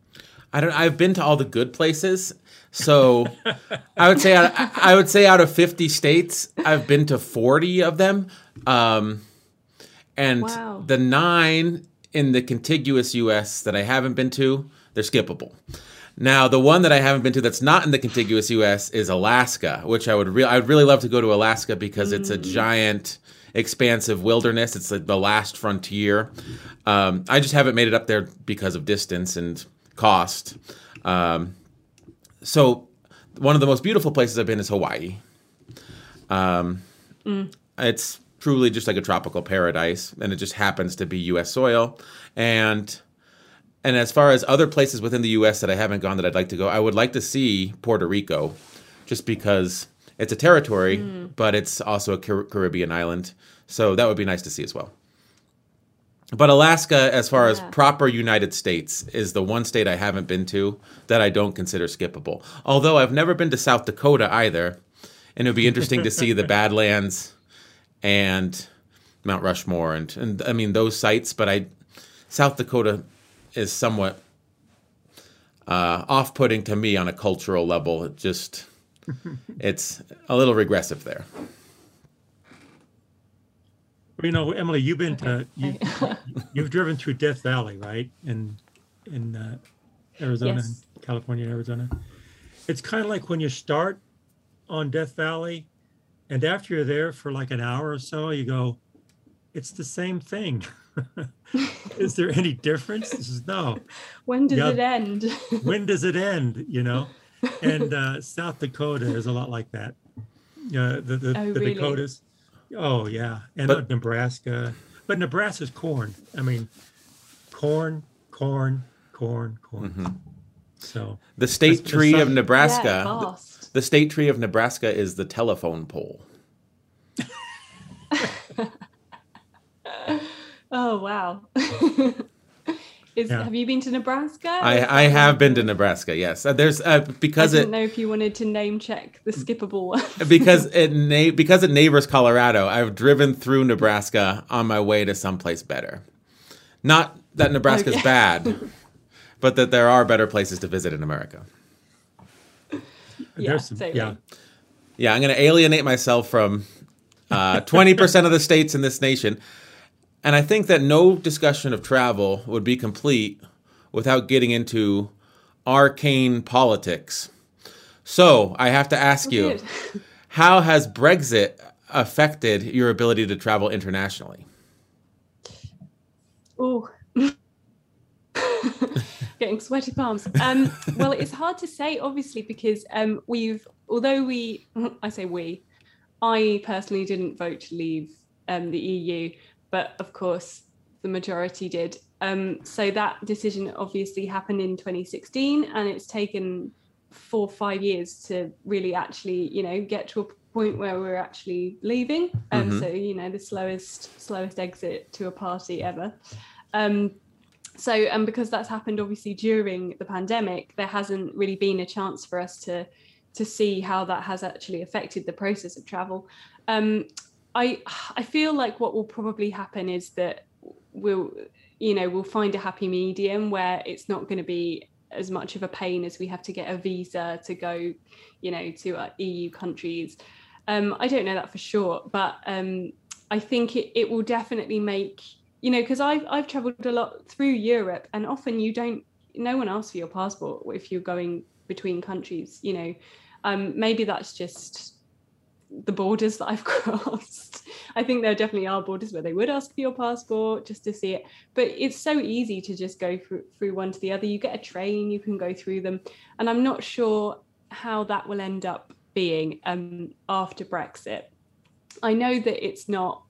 I don't. I've been to all the good places, so I would say out, I would say out of fifty states, I've been to forty of them, um, and wow. the nine in the contiguous U.S. that I haven't been to, they're skippable. Now, the one that I haven't been to that's not in the contiguous U.S. is Alaska, which I would really, I would really love to go to Alaska because it's a giant, expansive wilderness. It's like the last frontier. Um, I just haven't made it up there because of distance and cost. Um, so, one of the most beautiful places I've been is Hawaii. Um, It's truly just like a tropical paradise, and it just happens to be U.S. soil. And and as far as other places within the U.S. that I haven't gone that I'd like to go, I would like to see Puerto Rico, just because it's a territory, but it's also a Car- Caribbean island. So that would be nice to see as well. But Alaska, as far as proper United States, is the one state I haven't been to that I don't consider skippable. Although I've never been to South Dakota either, and it would be interesting to see the (laughs) Badlands and Mount Rushmore and and I mean those sites. But I South Dakota is somewhat uh, off-putting to me on a cultural level. It just (laughs) it's a little regressive there. You know, Emily, you've been to you, (laughs) you've driven through Death Valley, right? In in uh, Arizona, Yes. California, and Arizona. It's kind of like when you start on Death Valley, and after you're there for like an hour or so, you go, "It's the same thing." (laughs) Is there any difference? This is no. When does Yeah. it end? (laughs) When does it end? You know, and uh, South Dakota is a lot like that. Uh, the the, Oh, the really? Dakotas. Oh yeah, and But- uh, Nebraska. But Nebraska's corn. I mean, corn, corn, corn, corn. Mm-hmm. So The state That's- tree that's of Nebraska. Yeah, the- the state tree of Nebraska is the telephone pole. (laughs) Oh wow. (laughs) Is, Yeah. Have you been to Nebraska? I, I have been to Nebraska. Yes, Uh, there's uh, I because didn't it know if you wanted to name check the skippable one. (laughs) because it na- because it neighbors Colorado. I've driven through Nebraska on my way to someplace better. Not that Nebraska's Okay. bad, (laughs) but that there are better places to visit in America. Yeah, some, yeah. Yeah, I'm going to alienate myself from uh, 20% of the states in this nation. And I think that no discussion of travel would be complete without getting into arcane politics. So I have to ask you Good. (laughs) how has Brexit affected your ability to travel internationally? Oh. (laughs) Getting sweaty palms. Um, well, it's hard to say, obviously, because um, we've, although we, I say we, I personally didn't vote to leave um, the EU, but of course the majority did. Um, so that decision obviously happened in 2016, and it's taken four or five years to really actually, you know, get to a point where we're actually leaving. Um, Mhm. So you know, the slowest slowest exit to a party ever. Um, so and because that's happened obviously during the pandemic, there hasn't really been a chance for us to to see how that has actually affected the process of travel. Um, I I feel like what will probably happen is that we'll you know we'll find a happy medium where it's not going to be as much of a pain as we have to get a visa to go you know to uh, EU countries. Um, I don't know that for sure, but um, I think it, it will definitely make you know because I've I've travelled a lot through Europe and often you don't no one asks for your passport if you're going between countries you know um, maybe that's just the borders that I've (laughs) crossed. I think there definitely are borders where they would ask for your passport just to see it, but it's so easy to just go through, through one to the other. You get a train, you can go through them, and I'm not sure how that will end up being um, after Brexit. I know that it's not,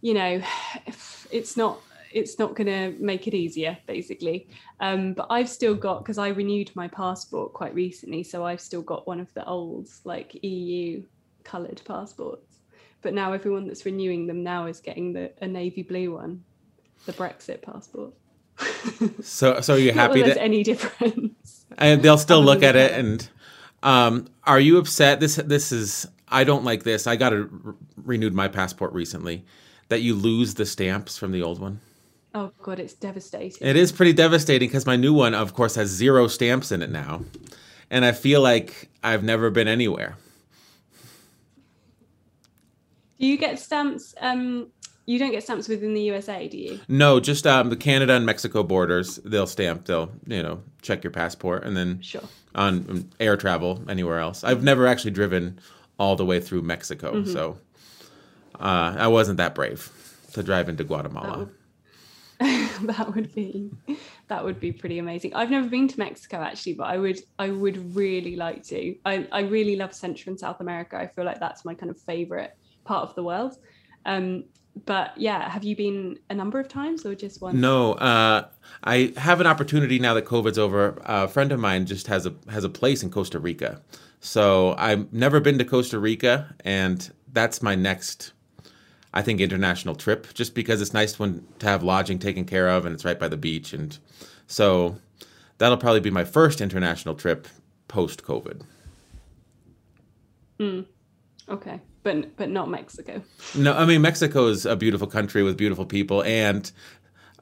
you know, (sighs) it's not it's not going to make it easier basically um, but i've still got because i renewed my passport quite recently so i've still got one of the old like eu coloured passports. But now everyone that's renewing them now is getting the a navy blue one the brexit passport. (laughs) So, so Not that happy there's that any difference. And they'll still look at it and um, are you upset? This this is i don't like this. I got a, renewed my passport recently. That you lose the stamps from the old one? Oh god it's devastating. It is pretty devastating because my new one of course has zero stamps in it now. And i feel like i've never been anywhere do you get stamps um you don't get stamps within the USA, do you? No, just um, the Canada and Mexico borders. They'll stamp. They'll you know check your passport, and then Sure. on um, air travel anywhere else. I've never actually driven all the way through Mexico, Mm-hmm. so uh, I wasn't that brave to drive into Guatemala. would- (laughs) that would be that would be pretty amazing. I've never been to Mexico actually, but I would I would really like to. I, I really love Central and South America. I feel like that's my kind of favorite part of the world. Um, but yeah, have you been a number of times or just once? No, uh, I have an opportunity now that COVID's over. A friend of mine just has a has a place in Costa Rica, so I've never been to Costa Rica, and that's my next, I think, international trip. Just because it's nice when to have lodging taken care of, and it's right by the beach, and so that'll probably be my first international trip post COVID. Hmm. Okay, but but not Mexico. No, I mean Mexico is a beautiful country with beautiful people and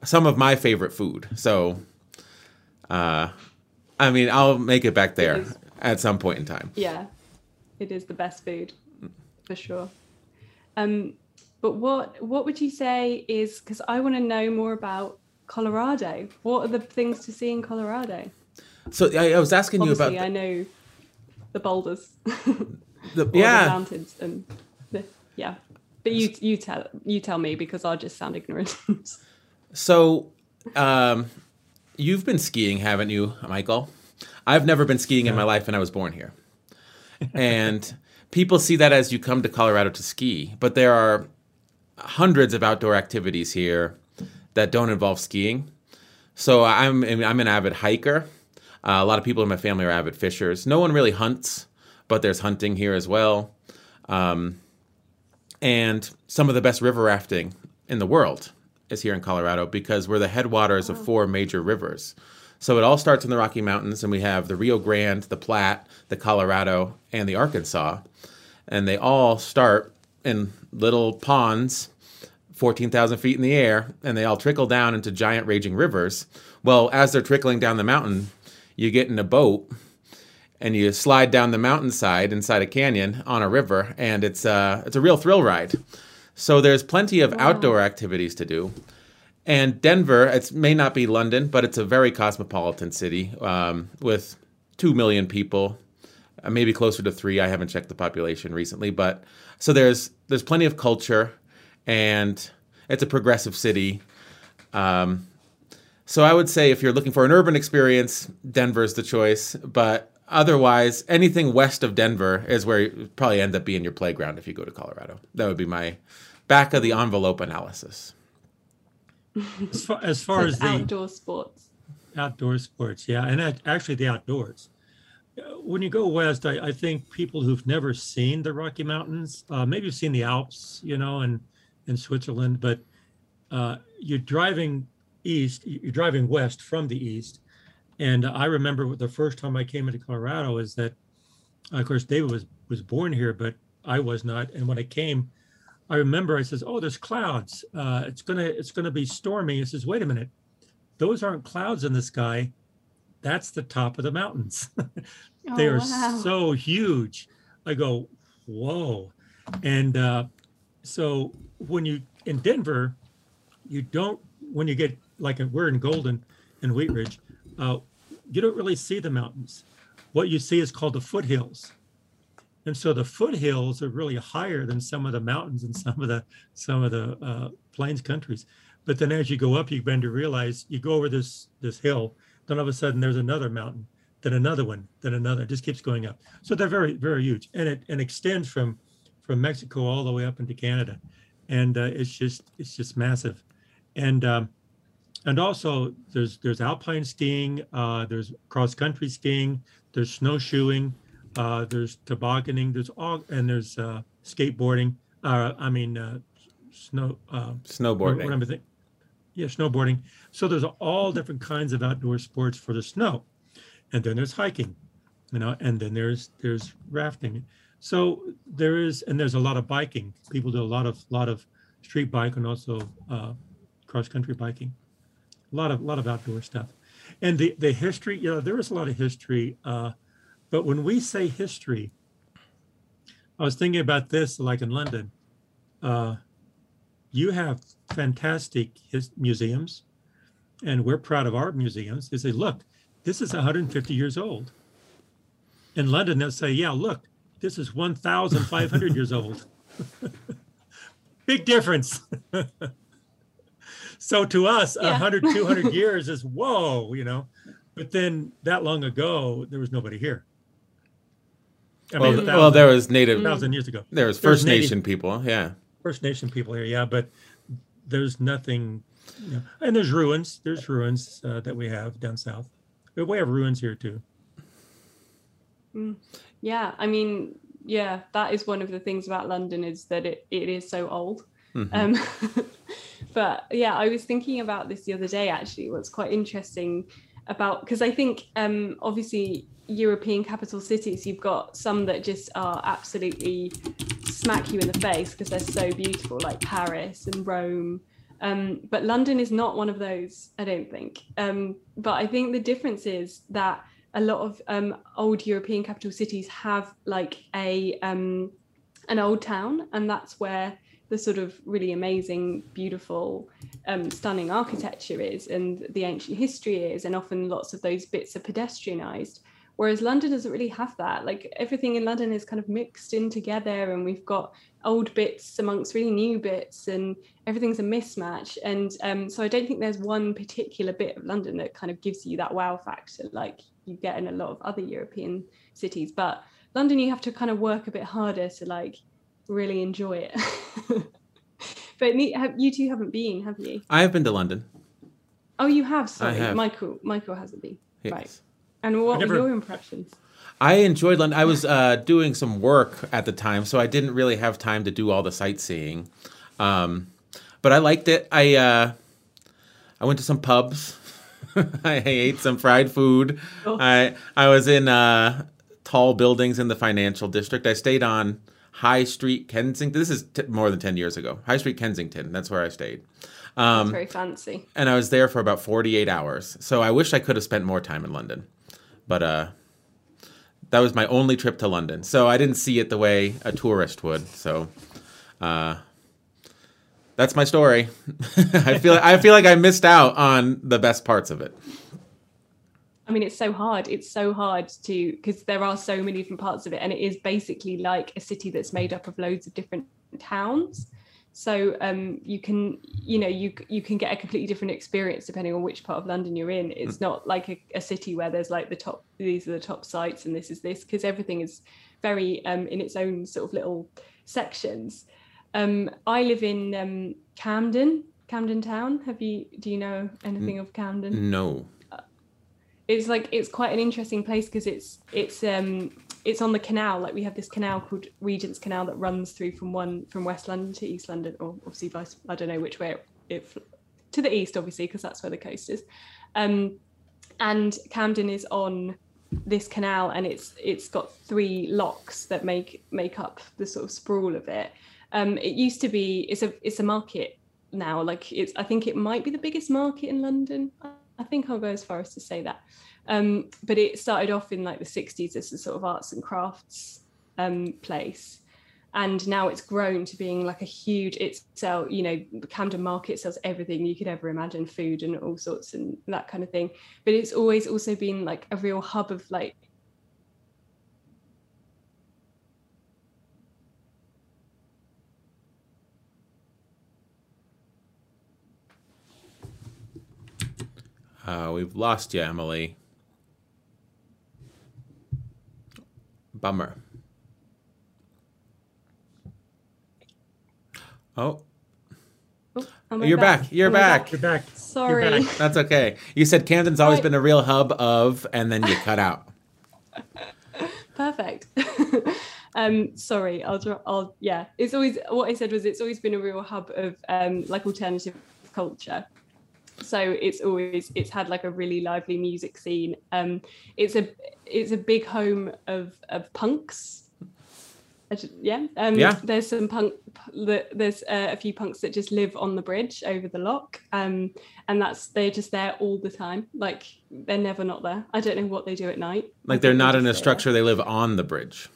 some of my favorite food. So, uh, I mean, I'll make it back there at some point in time. Yeah, it is the best food for sure. Um, but what what would you say is because I want to know more about Colorado. What are the things to see in Colorado? So I, I was asking you Obviously, about I know the boulders, (laughs) the, or the yeah. mountains, and the, yeah. But you you tell you tell me because I'll just sound ignorant. (laughs) So, um, you've been skiing, haven't you, Michael? I've never been skiing in my life, and I was born here. And people see that as you come to Colorado to ski, but there are hundreds of outdoor activities here that don't involve skiing. So I'm I'm an avid hiker. Uh, a lot of people in my family are avid fishers. No one really hunts, but there's hunting here as well. Um, and some of the best river rafting in the world is here in Colorado because we're the headwaters of four major rivers. So it all starts in the Rocky Mountains, and we have the Rio Grande, the Platte, the Colorado, and the Arkansas. And they all start in little ponds 14,000 feet in the air, and they all trickle down into giant raging rivers. Well, as they're trickling down the mountain, you get in a boat and you slide down the mountainside inside a canyon on a river, and it's uh, it's a real thrill ride. So there's plenty of outdoor activities to do. And Denver, it may not be London, but it's a very cosmopolitan city um, with two million people, uh, maybe closer to three. I haven't checked the population recently, but so there's there's plenty of culture, and it's a progressive city. Um, so I would say if you're looking for an urban experience, Denver's the choice. But otherwise, anything west of Denver is where you probably end up being your playground if you go to Colorado. That would be my back of the envelope analysis. As far as, far as the outdoor sports. outdoor sports, yeah, and actually the outdoors. Uh, When you go west, I, I think people who've never seen the Rocky Mountains, uh, maybe you've seen the Alps, you know, and in Switzerland, but uh, you're driving east, you're driving west from the east. And I remember the first time I came into Colorado is that, of course, David was was born here, but I was not. And when I came, I remember I says, "Oh, there's clouds. Uh, it's gonna it's gonna be stormy." I says, "Wait a minute, those aren't clouds in the sky. That's the top of the mountains. (laughs) they Oh, are wow. so huge." I go, "Whoa!" And uh, so when you in Denver, you don't when you get like we're in Golden and Wheat Ridge, uh, you don't really see the mountains. What you see is called the foothills. And so the foothills are really higher than some of the mountains and some of the some of the uh, plains countries. But then as you go up, you begin to realize you go over this this hill, then all of a sudden there's another mountain, then another one, then another. It just keeps going up. So they're very very huge, and it and extends from from Mexico all the way up into Canada, and uh, it's just it's just massive, and um, and also there's there's alpine skiing, uh, there's cross country skiing, there's snowshoeing, uh, there's tobogganing, there's all and there's uh, skateboarding. Uh, I mean uh, snow. Uh, Snowboarding. what am I think? Yeah, snowboarding. So there's all different kinds of outdoor sports for the snow, and then there's hiking, you know, and then there's there's rafting. So there is, and there's a lot of biking. People do a lot of lot of street bike and also uh, cross country biking. A lot of lot of outdoor stuff, and the the history. You know, there is a lot of history. Uh, but when we say history, I was thinking about this, like in London. Uh, you have fantastic his, museums, and we're proud of our museums. They say, look, this is 150 years old. In London, they'll say, yeah, look, this is 1,500 years old. (laughs) Big difference. (laughs) so to us, Yeah. 100, 200 (laughs) years is whoa, you know. But then that long ago, there was nobody here. I well, mean, well, there was native, thousand, thousand years ago. there was there's First native- Nation people. Yeah. First Nation people here, yeah, but there's nothing, you know, and there's ruins. There's ruins uh, that we have down south. But we have ruins here too. Yeah, I mean, yeah, that is one of the things about London is that it, it is so old. Mhm. Um, (laughs) but yeah, I was thinking about this the other day actually. What's quite interesting about because I think um, obviously European capital cities, you've got some that just are absolutely smack you in the face because they're so beautiful, like Paris and Rome. Um, but London is not one of those, I don't think. Um, but I think the difference is that a lot of um, old European capital cities have like a um, an old town, and that's where the sort of really amazing, beautiful, um, stunning architecture is, and the ancient history is, and often lots of those bits are pedestrianized. Whereas London doesn't really have that. Like everything in London is kind of mixed in together, and we've got old bits amongst really new bits, and everything's a mismatch. And um, so I don't think there's one particular bit of London that kind of gives you that wow factor, like you get in a lot of other European cities. But London, you have to kind of work a bit harder to like really enjoy it. (laughs) but ne- have, you two haven't been, have you? I have been to London. Oh, you have. Sorry, have. Michael. Michael hasn't been. Yes. Right. And what never- were your impressions? I enjoyed London. I was uh, doing some work at the time, so I didn't really have time to do all the sightseeing. Um, but I liked it. I uh, I went to some pubs. (laughs) I ate some fried food. Oh. I I was in uh, tall buildings in the financial district. I stayed on High Street, Kensington. This is t- more than ten years ago. High Street, Kensington. That's where I stayed. That's Um, very fancy. and I was there for about 48 hours. So I wish I could have spent more time in London. But uh that was my only trip to London. So I didn't see it the way a tourist would. So uh that's my story. (laughs) I feel I feel like I missed out on the best parts of it. I mean, it's so hard. It's so hard to because there are so many different parts of it, and it is basically like a city that's made up of loads of different towns. So um, you can, you know, you you can get a completely different experience depending on which part of London you're in. It's not like a, a city where there's like the top, these are the top sites, and this is this, because everything is very um, in its own sort of little sections. Um, I live in um, Camden, Camden Town. Have you? Do you know anything of Camden? No. It's like it's quite an interesting place because it's it's um it's on the canal like we have this canal called regent's canal that runs through from one from west london to east london or obviously vice i don't know which way it, it to the east obviously because that's where the coast is. Um and camden is on this canal and it's it's got three locks that make make up the sort of sprawl of it. Um it used to be it's a it's a market now like it's i think it might be the biggest market in london i think i'll go as far as to say that. Um, but it started off in like the 60s as a sort of arts and crafts um, place. And now it's grown to being like a huge it sell you know camden market sells everything you could ever imagine food and all sorts and that kind of thing. But it's always also been like a real hub of like Uh, we've lost you, Emily. Bummer. Oh, oh, you're back. You're Am I back. You're back. sorry You're back. That's okay. You said Camden's always I- been a real hub of, and then you cut out. (laughs) perfect (laughs) um sorry i'll draw i'll yeah it's always what i said was it's always been a real hub of um like alternative culture so it's always it's had like a really lively music scene um it's a it's a big home of of punks yeah um Yeah. there's some punk there's uh, a few punks that just live on the bridge over the lock um and that's they're just there all the time like they're never not there i don't know what they do at night Like they're not in a there. structure; they live on the bridge.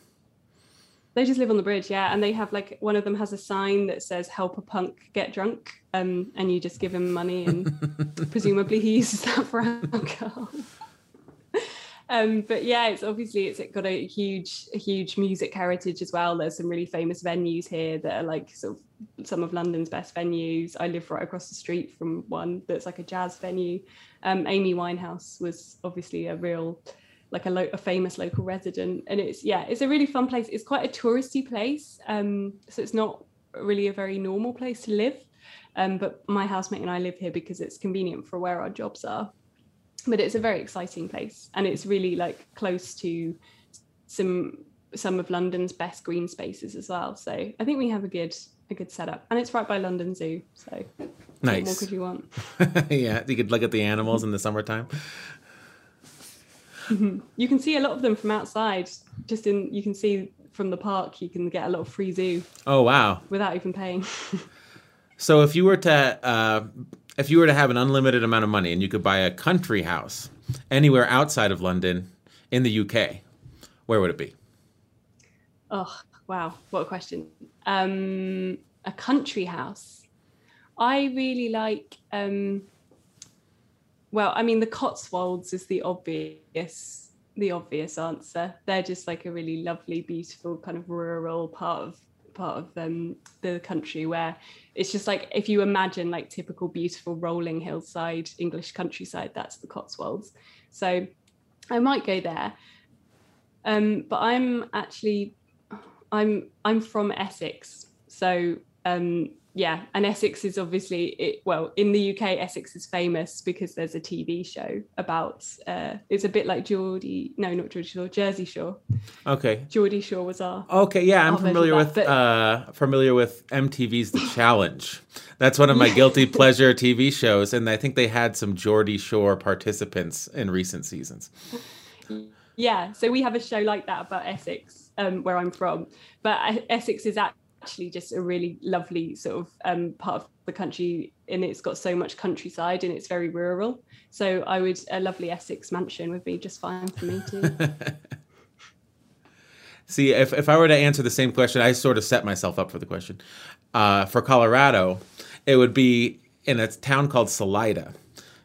They just live on the bridge, yeah. And they have like one of them has a sign that says "Help a punk get drunk," um, and you just give him money, and (laughs) presumably he uses that for alcohol. um, but yeah, it's obviously it's got a huge, a huge music heritage as well. There's some really famous venues here that are like sort of some of London's best venues. I live right across the street from one that's like a jazz venue. Um, Amy Winehouse was obviously a real like a, lo- a famous local resident. And it's yeah it's a really fun place. It's quite a touristy place. Um so it's not really a very normal place to live. Um but my housemate and I live here because it's convenient for where our jobs are. But it's a very exciting place. And it's really like close to some some of London's best green spaces as well. So I think we have a good a good setup. And it's right by London Zoo. So nice. what more could you want? (laughs) Yeah you could look at the animals in the summertime you can see a lot of them from outside. Just in, you can see from the park, you can get a lot of free zoo. Oh wow! Without even paying. (laughs) so if you were to, uh, if you were to have an unlimited amount of money and you could buy a country house anywhere outside of London in the UK, where would it be? Oh wow! What a question. Um, a country house. I really like. Um, well, I mean, the Cotswolds is the obvious, the obvious answer. They're just like a really lovely, beautiful kind of rural part of part of um, the country where it's just like if you imagine like typical beautiful rolling hillside English countryside, that's the Cotswolds. So I might go there. Um, but I'm actually I'm I'm from Essex, so um, yeah, and Essex is obviously it, well in the UK. Essex is famous because there's a TV show about. Uh, it's a bit like Geordie, no, not Geordie Shore, Jersey Shore. Okay. Geordie Shore was our. Okay, yeah, I'm familiar with but, uh, familiar with MTV's The Challenge. That's one of my guilty (laughs) pleasure TV shows, and I think they had some Geordie Shore participants in recent seasons. Yeah, so we have a show like that about Essex, um, where I'm from, but uh, Essex is at actually just a really lovely sort of um, part of the country and it's got so much countryside and it's very rural. So i would a lovely essex mansion would be just fine for me too. (laughs) See if, if i were to answer the same question i sort of set myself up for the question. Uh, for colorado it would be in a town called salida.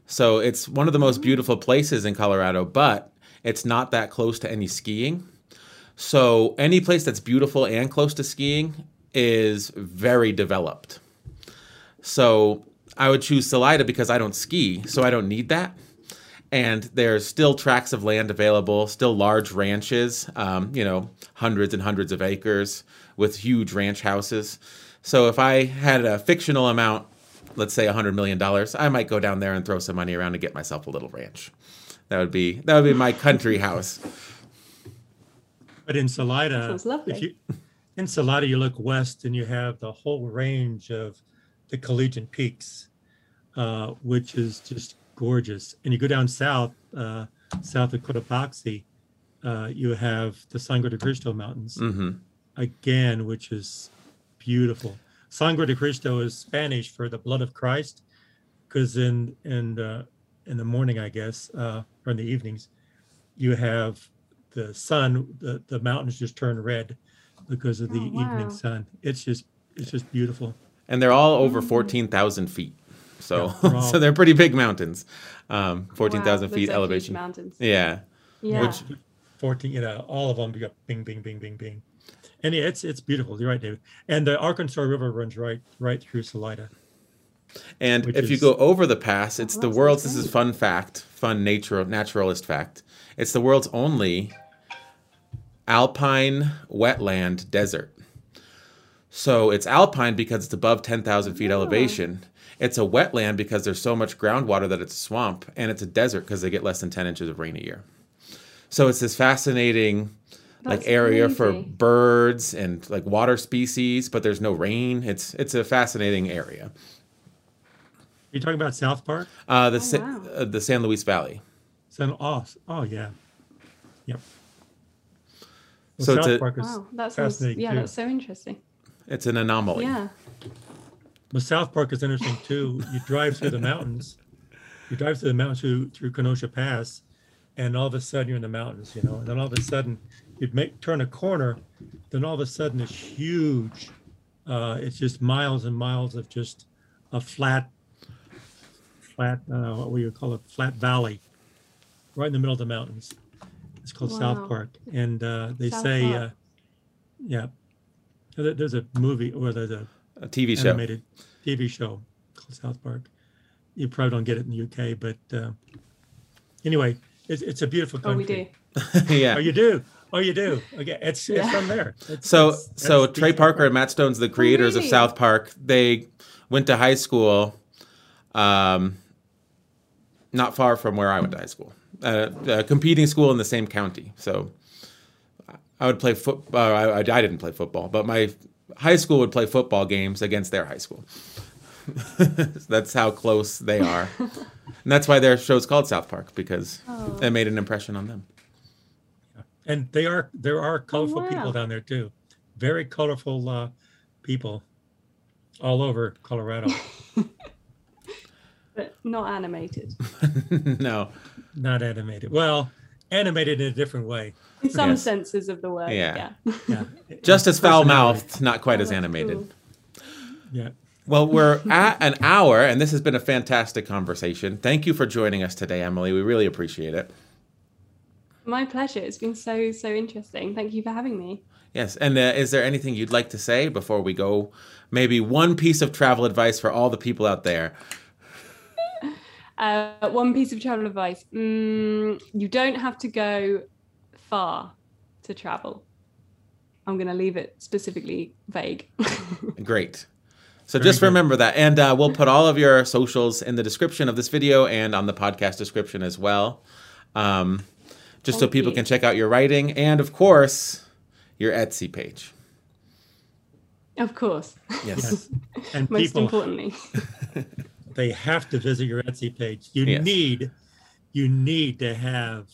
So it's one of the most beautiful places in colorado but it's not that close to any skiing. So any place that's beautiful and close to skiing is very developed. So I would choose Salida because I don't ski, so I don't need that. And there's still tracts of land available, still large ranches, um, you know, hundreds and hundreds of acres with huge ranch houses. So if I had a fictional amount, let's say $100 million, I might go down there and throw some money around to get myself a little ranch. That would be that would be my country house. But in Salida, if you in Salida, you look west and you have the whole range of the Collegiate Peaks, uh, which is just gorgeous. And you go down south, uh, south of Cotopaxi, uh, you have the Sangre de Cristo Mountains, mm-hmm. again, which is beautiful. Sangre de Cristo is Spanish for the blood of Christ, because in in uh, in the morning, I guess, uh, or in the evenings, you have the sun, the, the mountains just turn red because of the oh, wow. evening sun. It's just it's just beautiful. And they're all over fourteen thousand feet. So yeah, they're (laughs) all... so they're pretty big mountains. Um, fourteen thousand wow, feet elevation. Mountains. Yeah. Yeah. Which, fourteen, you know, all of them you got bing, bing, bing, bing, bing. And yeah, it's it's beautiful. You're right, David. And the Arkansas River runs right right through Salida. And if is... you go over the pass, it's oh, the world's. This is fun fact, fun nature naturalist fact. It's the world's only alpine wetland desert. So it's alpine because it's above 10,000 feet elevation. It's a wetland because there's so much groundwater that it's a swamp, and it's a desert because they get less than 10 inches of rain a year. So it's this fascinating That's like area crazy. for birds and like water species, but there's no rain. It's it's a fascinating area. Are you talking about South Park? Uh, the oh, wow. uh, the San Luis Valley. San oh, oh yeah, yep. Well, so South it's a, Park is wow, that sounds, yeah, too. that's so interesting. It's an anomaly. Yeah. But South Park is interesting too. You drive through the mountains, you drive through the mountains through, through Kenosha Pass, and all of a sudden you're in the mountains, you know, and then all of a sudden you'd make turn a corner then all of a sudden it's huge. Uh, it's just miles and miles of just a flat, flat. Uh, what would you call it? Flat valley, right in the middle of the mountains. It's called Wow. South Park, and uh, they South say, uh, yeah, there's a movie or there's a A TV show. animated TV show called South Park. You probably don't get it in the UK, but uh, anyway, it's, it's a beautiful country. Oh, we country. do. (laughs) yeah. Oh, you do. Oh, you do. Okay, it's it's from there. It's- So it's- so that's Trey the- Parker and Matt Stone's the creators of really? South Park. They went to high school, um, not far from where I went to high school, uh, a competing school in the same county. So I would play football. I, I didn't play football, but my high school would play football games against their high school. (laughs) that's how close they are, (laughs) and that's why their show's called South Park because Oh. it made an impression on them. and they are there are colorful wow. people down there too. Very colorful uh, people all over Colorado. (laughs) But not animated. no, Not animated. Well, animated in a different way. In some Yes. senses of the word. Yeah. Yeah. Yeah. (laughs) just as foul mouthed, not quite Oh, as animated. cool. Yeah. Well, we're at an hour, and this has been a fantastic conversation. Thank you for joining us today, Emily. We really appreciate it. My pleasure. It's been so, so interesting. Thank you for having me. Yes. And uh, is there anything you'd like to say before we go? Maybe one piece of travel advice for all the people out there. Uh, one piece of travel advice mm, you don't have to go far to travel. I'm going to leave it specifically vague. (laughs) Great. So Very just good. remember that. And uh, we'll put all of your socials in the description of this video and on the podcast description as well. Um, just so people you. can check out your writing and, of course, your Etsy page. of course. Yes. Yes. And Most importantly. (laughs) they have to visit your Etsy page. You Yes. need you need to have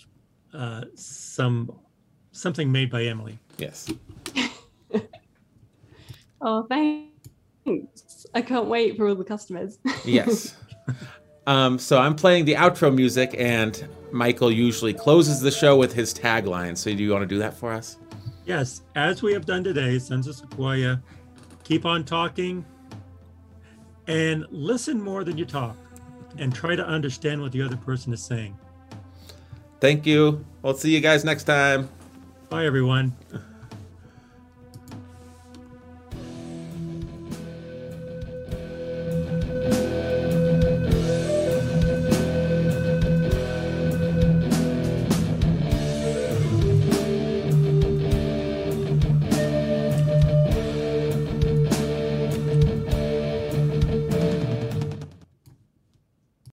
uh, some something made by Emily. Yes. (laughs) Oh, thanks. I can't wait for all the customers. (laughs) Yes. um, so I'm playing the outro music, and Michael usually closes the show with his tagline. So do you want to do that for us? Yes, as we have done today, Sons of Sequoia, keep on talking and listen more than you talk and try to understand what the other person is saying. Thank you. We'll see you guys next time. Bye, everyone.